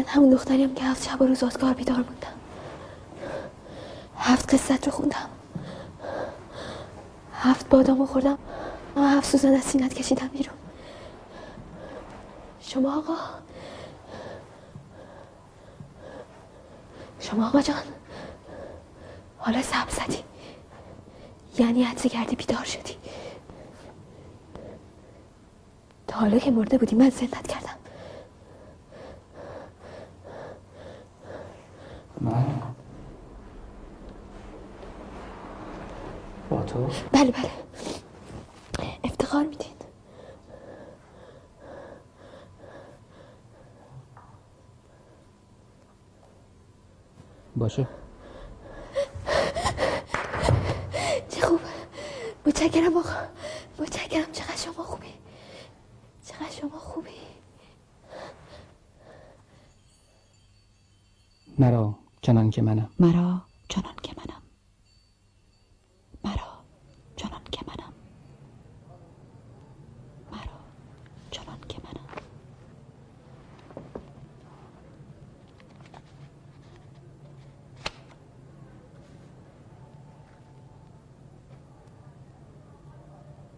من همون دختریم که هفت شب و روز آزگار بیدار موندم هفت قصت رو خوندم. هفت بادامو خوردم. و هفت سوزن از سینت کشیدم بیرون. شما آقا؟ شما آقا جان؟ حالا سب زدی. یعنی حدسه کردی بیدار شدی. تا حالا که مرده بودی من زندت کردم من با تو بله بله افتخار میدین باشه چه خوب متشکرم آقا متشکرم چقدر شما خوبی چقدر شما خوبی مرا چنان که منم مرا چنان که منم مرا چنان که منم مرا چنان که منم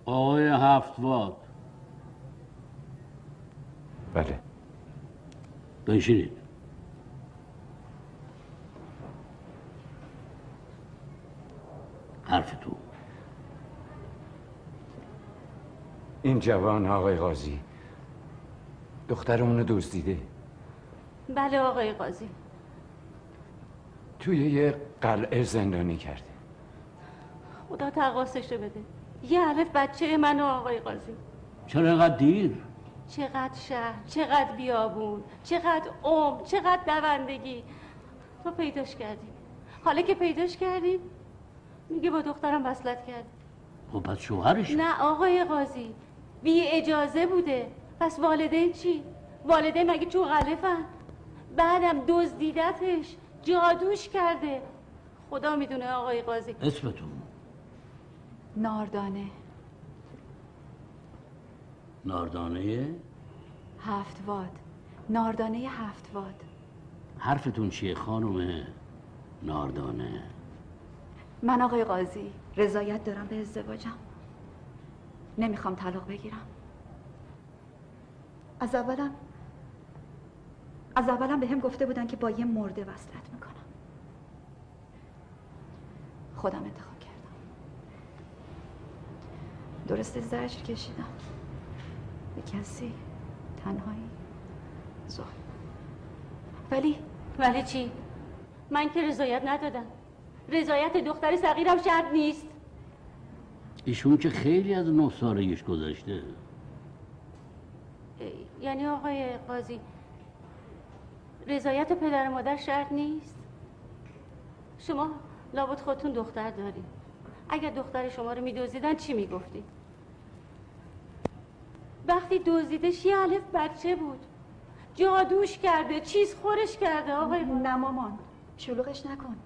آقای هفتواد بله بنشینید. حرف تو. این جوان آقای قاضی دخترمون رو دزدیده بله آقای قاضی. توی یه قلعه زندانی کرده. خدا تقاسش بده. یه الف بچه منو آقای قاضی. چرا اینقدر دیر؟ چقدر شهر چقدر بیابون چقدر عمر چقدر دوندگی. تو پیداش کردی. حالا که پیداش کردی میگه با دخترم وصلت کرد خب پس شوهرش نه آقای قاضی بی اجازه بوده. پس والدین چی؟ والدین مگه چو غلفن بعدم دزدیدتش جادوش کرده. خدا می‌دونه آقای قاضی. اسمتون. ناردانه. ناردانه؟ هفت واد. ناردانه هفت واد. حرفتون چیه خانم ناردانه؟ من آقای قاضی رضایت دارم به ازدواجم. نمی‌خوام طلاق بگیرم. از اولم از اولم به هم گفته بودن که با یه مرده وصلت می‌کنم. خودم انتخاب کردم. درسته زجر کشیدم. به کسی تنهایی. زور ولی ولی چی؟ من که رضایت ندادم. رضایت دختر صغیرم شرط نیست. ایشون که خیلی از نه سالگیش گذشته. یعنی آقای قاضی رضایت پدر و مادر شرط نیست؟ شما لابد خودتون دختر دارید. اگر دختر شما رو میدوزیدن چی می‌گفتی؟ وقتی دزدیدش یه الف بچه بود. جادوش کرده چیز خورش کرده آقای نه مامان شلوغش نکن.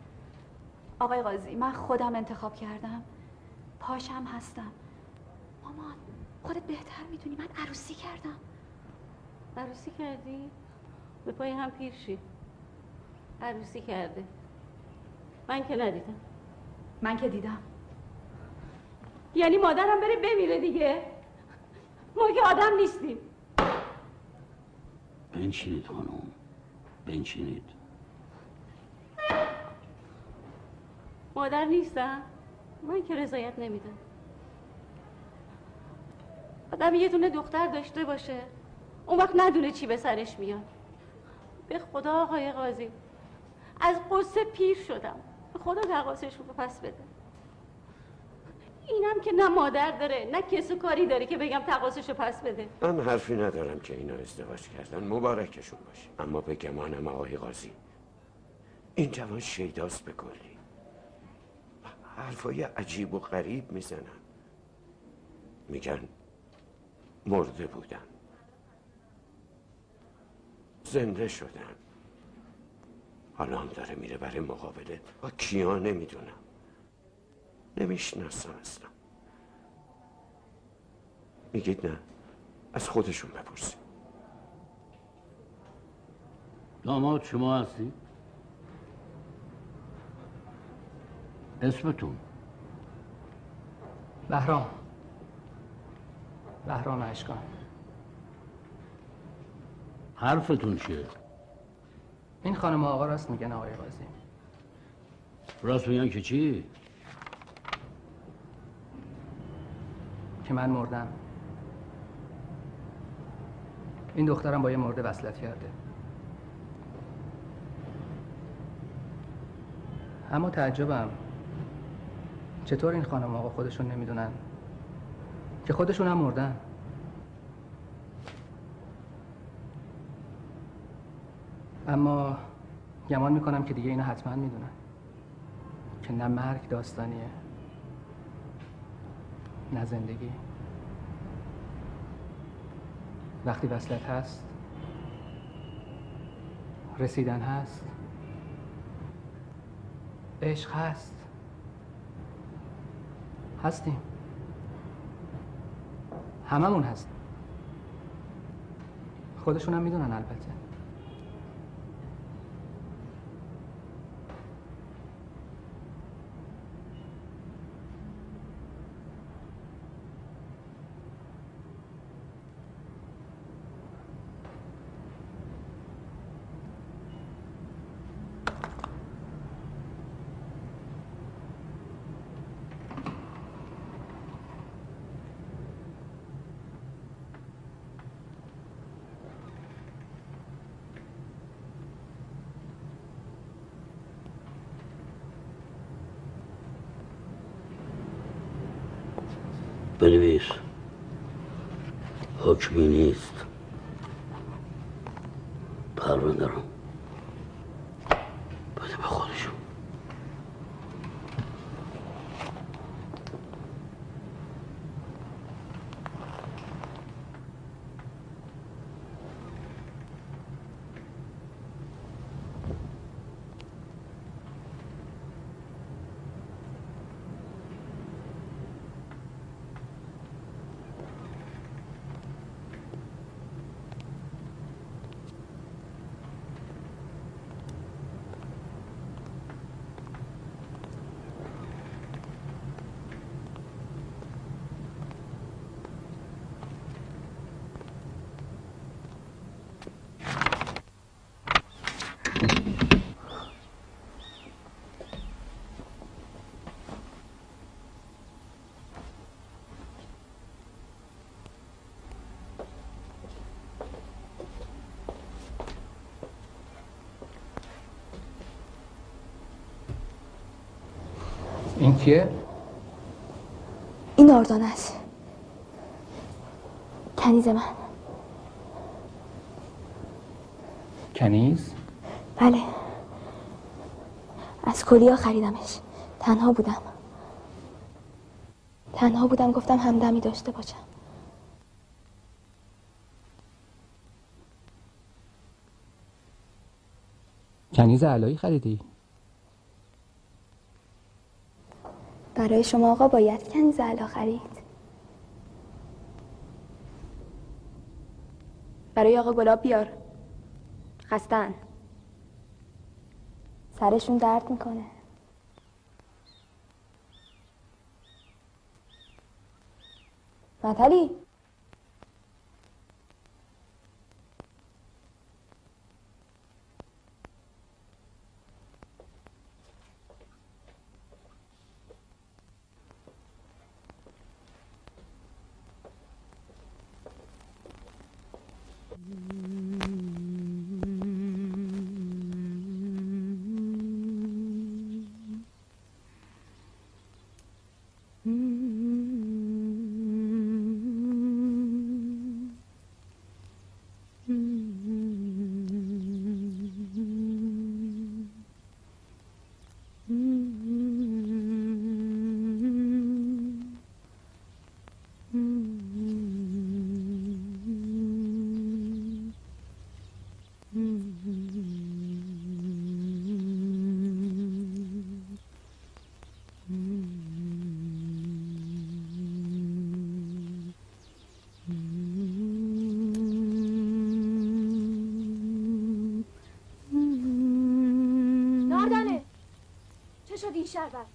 آقای قاضی من خودم انتخاب کردم. پاشم هستم. مامان خودت بهتر می‌دونی. من عروسی کردم. عروسی کردی؟ به پای هم پیر شی. عروسی کرده. من که ندیدم. من که دیدم. یعنی مادرم بره بمیره دیگه. ما که آدم نیستیم. بنشینید خانم. بنشینید. مادر نیستم. من که رضایت نمیدم. آدم یه دونه دختر داشته باشه. اون وقت ندونه چی به سرش میاد. به خدا آقای قاضی. از قصه پیر شدم. به خدا تقاسش رو پس بده. اینم که نه مادر داره نه کس و کاری داره که بگم تقاسش رو پس بده. من حرفی ندارم که اینا ازدواج کردن. مبارکشون باشه. اما به گمانم آقای قاضی. این جوان شیداست به کلی. حرفای عجیب و غریب می‌زنن. میگن مرده بودن. زنده شدن. حالا هم داره میره برای مقابله. با کیا نمی‌دونم. نمی‌شناسم اصلا میگید نه. از خودشون بپرسید. داماد شما هستی؟ اسمتون؟ بهرام. بهرام اشکان. حرفتون چیه؟ این خانم آقا راست میگن آقای قاضی. راست میگن که چی؟ که من مردم. این دخترم با یه مرده وصلت کرده. اما تعجبم چطور این خانم آقا خودشون نمی‌دونن که خودشون هم مردن. اما گمان می‌کنم که دیگه اینا حتما می‌دونن که نه مرگ داستانیه. نه زندگی. وقتی وصلت هست رسیدن هست عشق هست. هستیم. هممون هست خودشون هم می‌دونن البته. کیه؟ این آردان است کنیز من کنیز؟ بله از کلیا خریدمش تنها بودم تنها بودم گفتم همدمی داشته باشم کنیز علایی خریدی؟ برای شما آقا باید کنیز علا خرید برای آقا گلاب بیار. خستن. سرشون درد می‌کنه. نتالی شود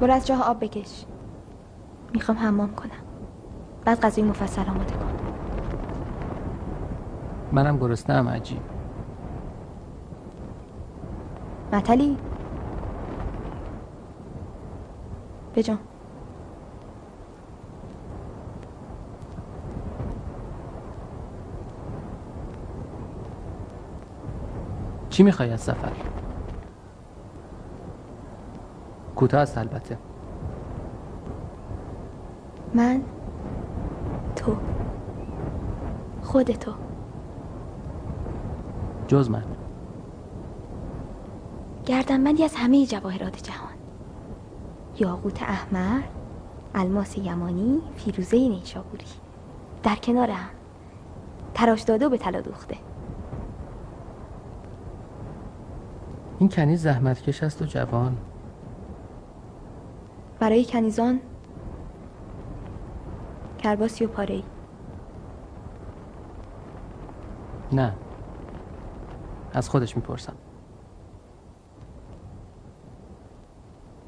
برو از جاها آب بکش. می‌خوام حمام کنم. بعد غذای مفصل آماده کنم منم گرسنه‌ام عجیب متلی بجان چی می‌خوای از سفر؟ کوتاه است البته. من؟ تو. خود تو جز من. گردنبندی از همه جواهرات جهان. یاقوت احمر الماس یمانی فیروزه نیشابوری. در کنار هم. تراش داده و به طلا دوخته. این کنیز زحمتکش است و جوان. برای کنیزان کرباسی و پاره نه از خودش می‌پرسم.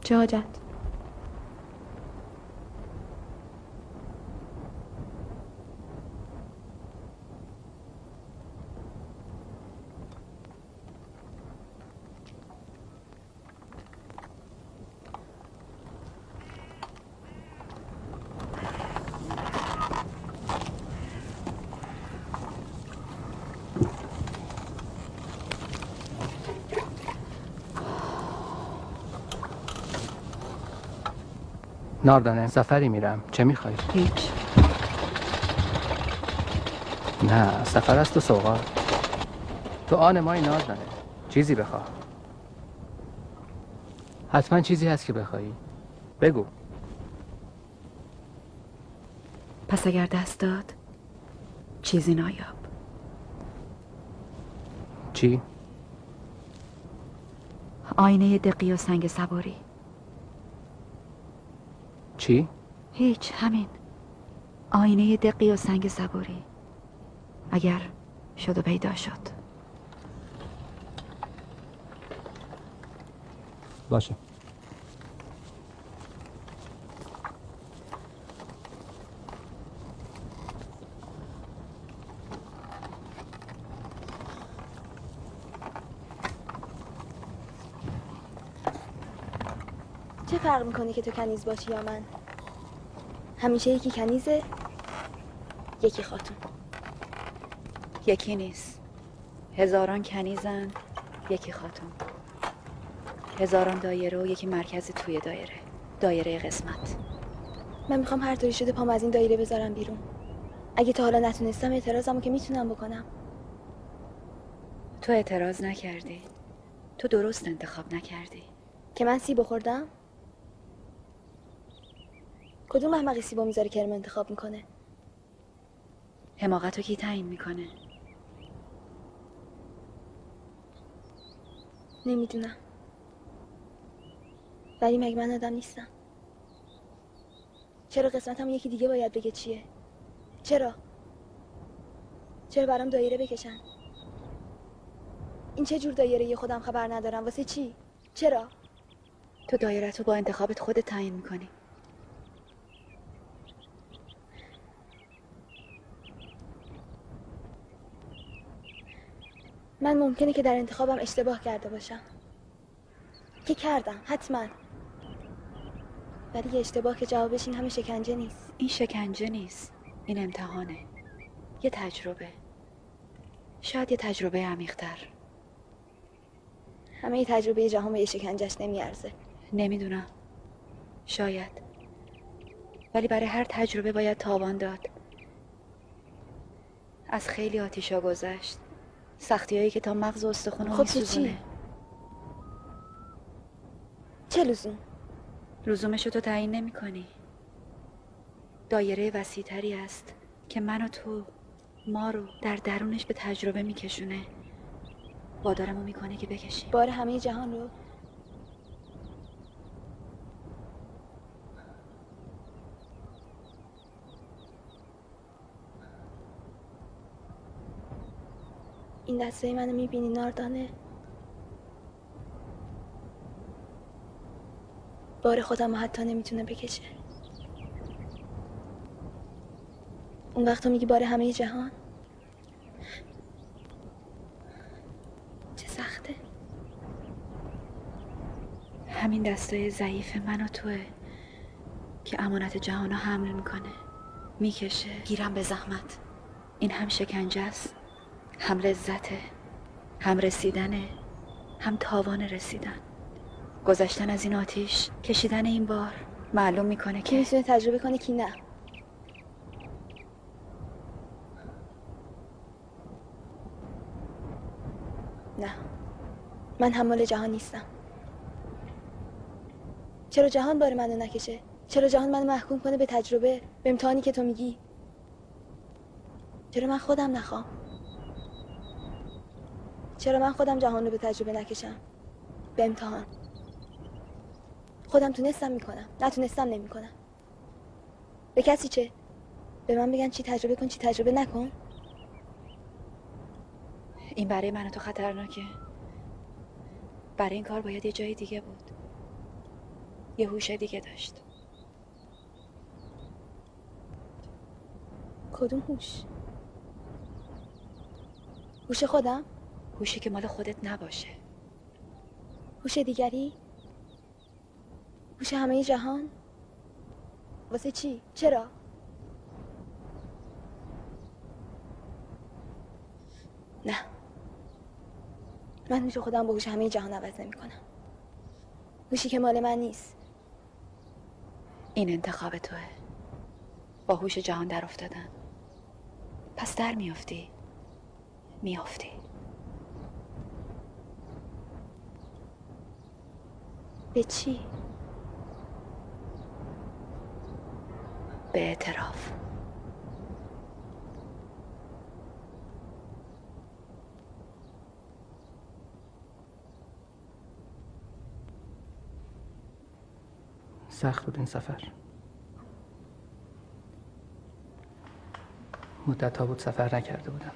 چه حاجت ناردانه سفری میرم. چه می‌خوای؟ هیچ. نه سفر است و سوغات. تو آن مای ناردانه. چیزی بخواه حتما چیزی هست که بخوایی. بگو. پس اگر دست داد چیزی نایاب. چی؟ آینه دقی و سنگ سواری. چی؟ هیچ همین. آینه دقی و سنگ صبوری. اگر شد و پیدا شد. باشه. فرق می‌کنه که تو کنیز باشی یا من؟ همیشه یکی کنیزه یکی خاتون. یکی نیست. هزاران کنیزن یکی خاتون. هزاران دایره و یکی مرکز توی دایره. دایره قسمت. من می‌خوام هر طوری شده پام از این دایره بذارم بیرون. اگه تا حالا نتونستم اعتراضمو که می‌تونم بکنم. تو اعتراض نکردی. تو درست انتخاب نکردی. که من سیب خوردم کدوم احمقی سیبو می‌ذاره کرم انتخاب می‌کنه؟ حماقت رو کی تعیین می‌کنه؟ نمی‌دونم. ولی مگه من آدم نیستم؟ چرا قسمتم یکی دیگه باید بگه چیه؟ چرا؟ چرا برام دایره بکشن؟ این چه جور دایره یه خودم خبر ندارم؟ واسه چی؟ چرا؟ تو دایره تو با انتخابت خودت تعیین می‌کنی. من ممکنه که در انتخابم اشتباه کرده باشم. که کردم حتما. ولی یه اشتباه که جوابش این همه شکنجه نیست. این شکنجه نیست. این امتحانه. یه تجربه. شاید یه تجربه عمیقتر. همه تجربه جهان به یه شکنجهش نمیارزه. نمی‌دونم. شاید. ولی برای هر تجربه باید تاوان داد. از خیلی آتیشا گذشت. سختی هایی که تا مغز و استخونه خب چی؟ چه لزوم؟ لزومشو تو تعیین نمی کنی دایره وسیعتری است که من و تو ما رو در درونش به تجربه میکشونه وادارمو می‌کنه که بکشیم بار همه جهان رو این دسته منو می‌بینی ناردانه. بار خودم حتی نمی‌تونه بکشه. اون وقت تو میگی بار همه جهان؟ چه سخته. همین دستای ضعیف من و توه که امانت جهان رو حمل می‌کنه. می‌کشه. گیرم به زحمت. این هم شکنجه است. هم لذته هم رسیدنه هم تاوان رسیدن. گذشتن از این آتیش کشیدن این بار معلوم می‌کنه که می‌تونه تجربه کنه کی نه. نه. من حمال جهان نیستم. چرا جهان بار منو نکشه؟ چرا جهان منو محکوم کنه به تجربه به امتحانی که تو میگی؟ چرا من خودم نخوام؟ چرا من خودم جهان رو به تجربه نکشم؟ به امتحان. خودم تونستم می‌کنم نتونستم نمی‌کنم. به کسی چه؟ به من بگن چی تجربه کن چی تجربه نکن. این برای من تو خطرناکه. برای این کار باید یه جای دیگه بود. یه هوش دیگه داشت. کدوم هوش؟ هوش خودم؟ هوشی که مال خودت نباشه. هوش دیگری؟ هوش همه جهان؟ واسه چی؟ چرا؟ نه. من هوش خودم با هوش همه جهان عوض نمی کنم هوشی که مال من نیست. این انتخاب توه. با هوش جهان در افتادن. پس در میافتی. میافتی. به چی؟ به اعتراف. سخت بود این سفر. مدت ها بود سفر نکرده بودم.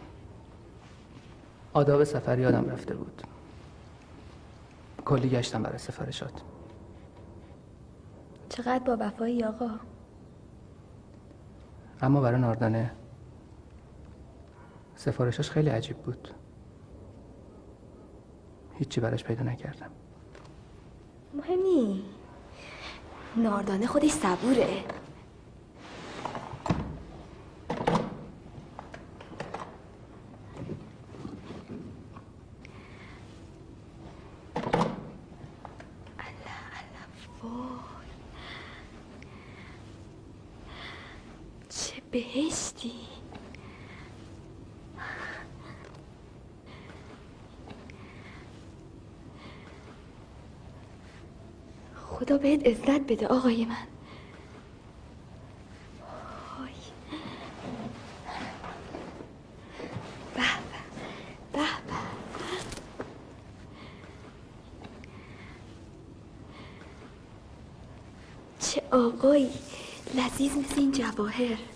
آداب سفر یادم رفته بود. کلی گشتم برای سفارشات. چقدر با وفایی آقا؟ اما برای ناردانه سفارشاش خیلی عجیب بود. هیچی براش پیدا نکردم. مهم نی ناردانه خودش صبوره الله الله وای. چه بهشتی خدا بهت عزت بده آقای من. به چه لذیذ مثل این جواهر.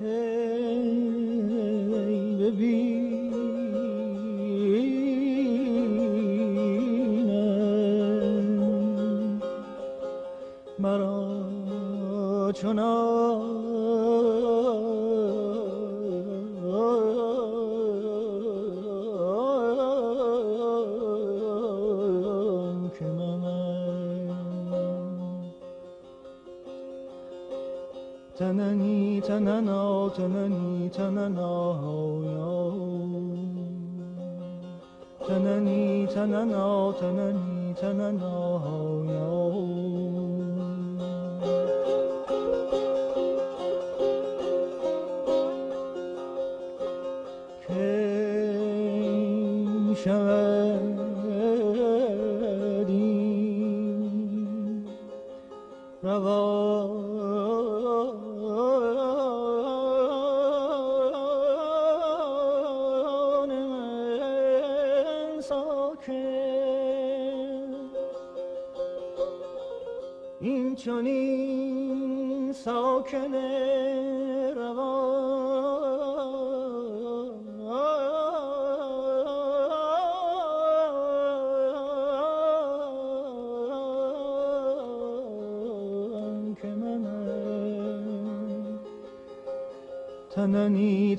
ببینم مرا چنان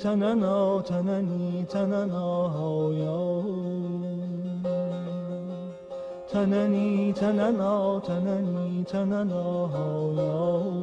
تننا تننی تننا هایا تننی تننا تننی تننا هایا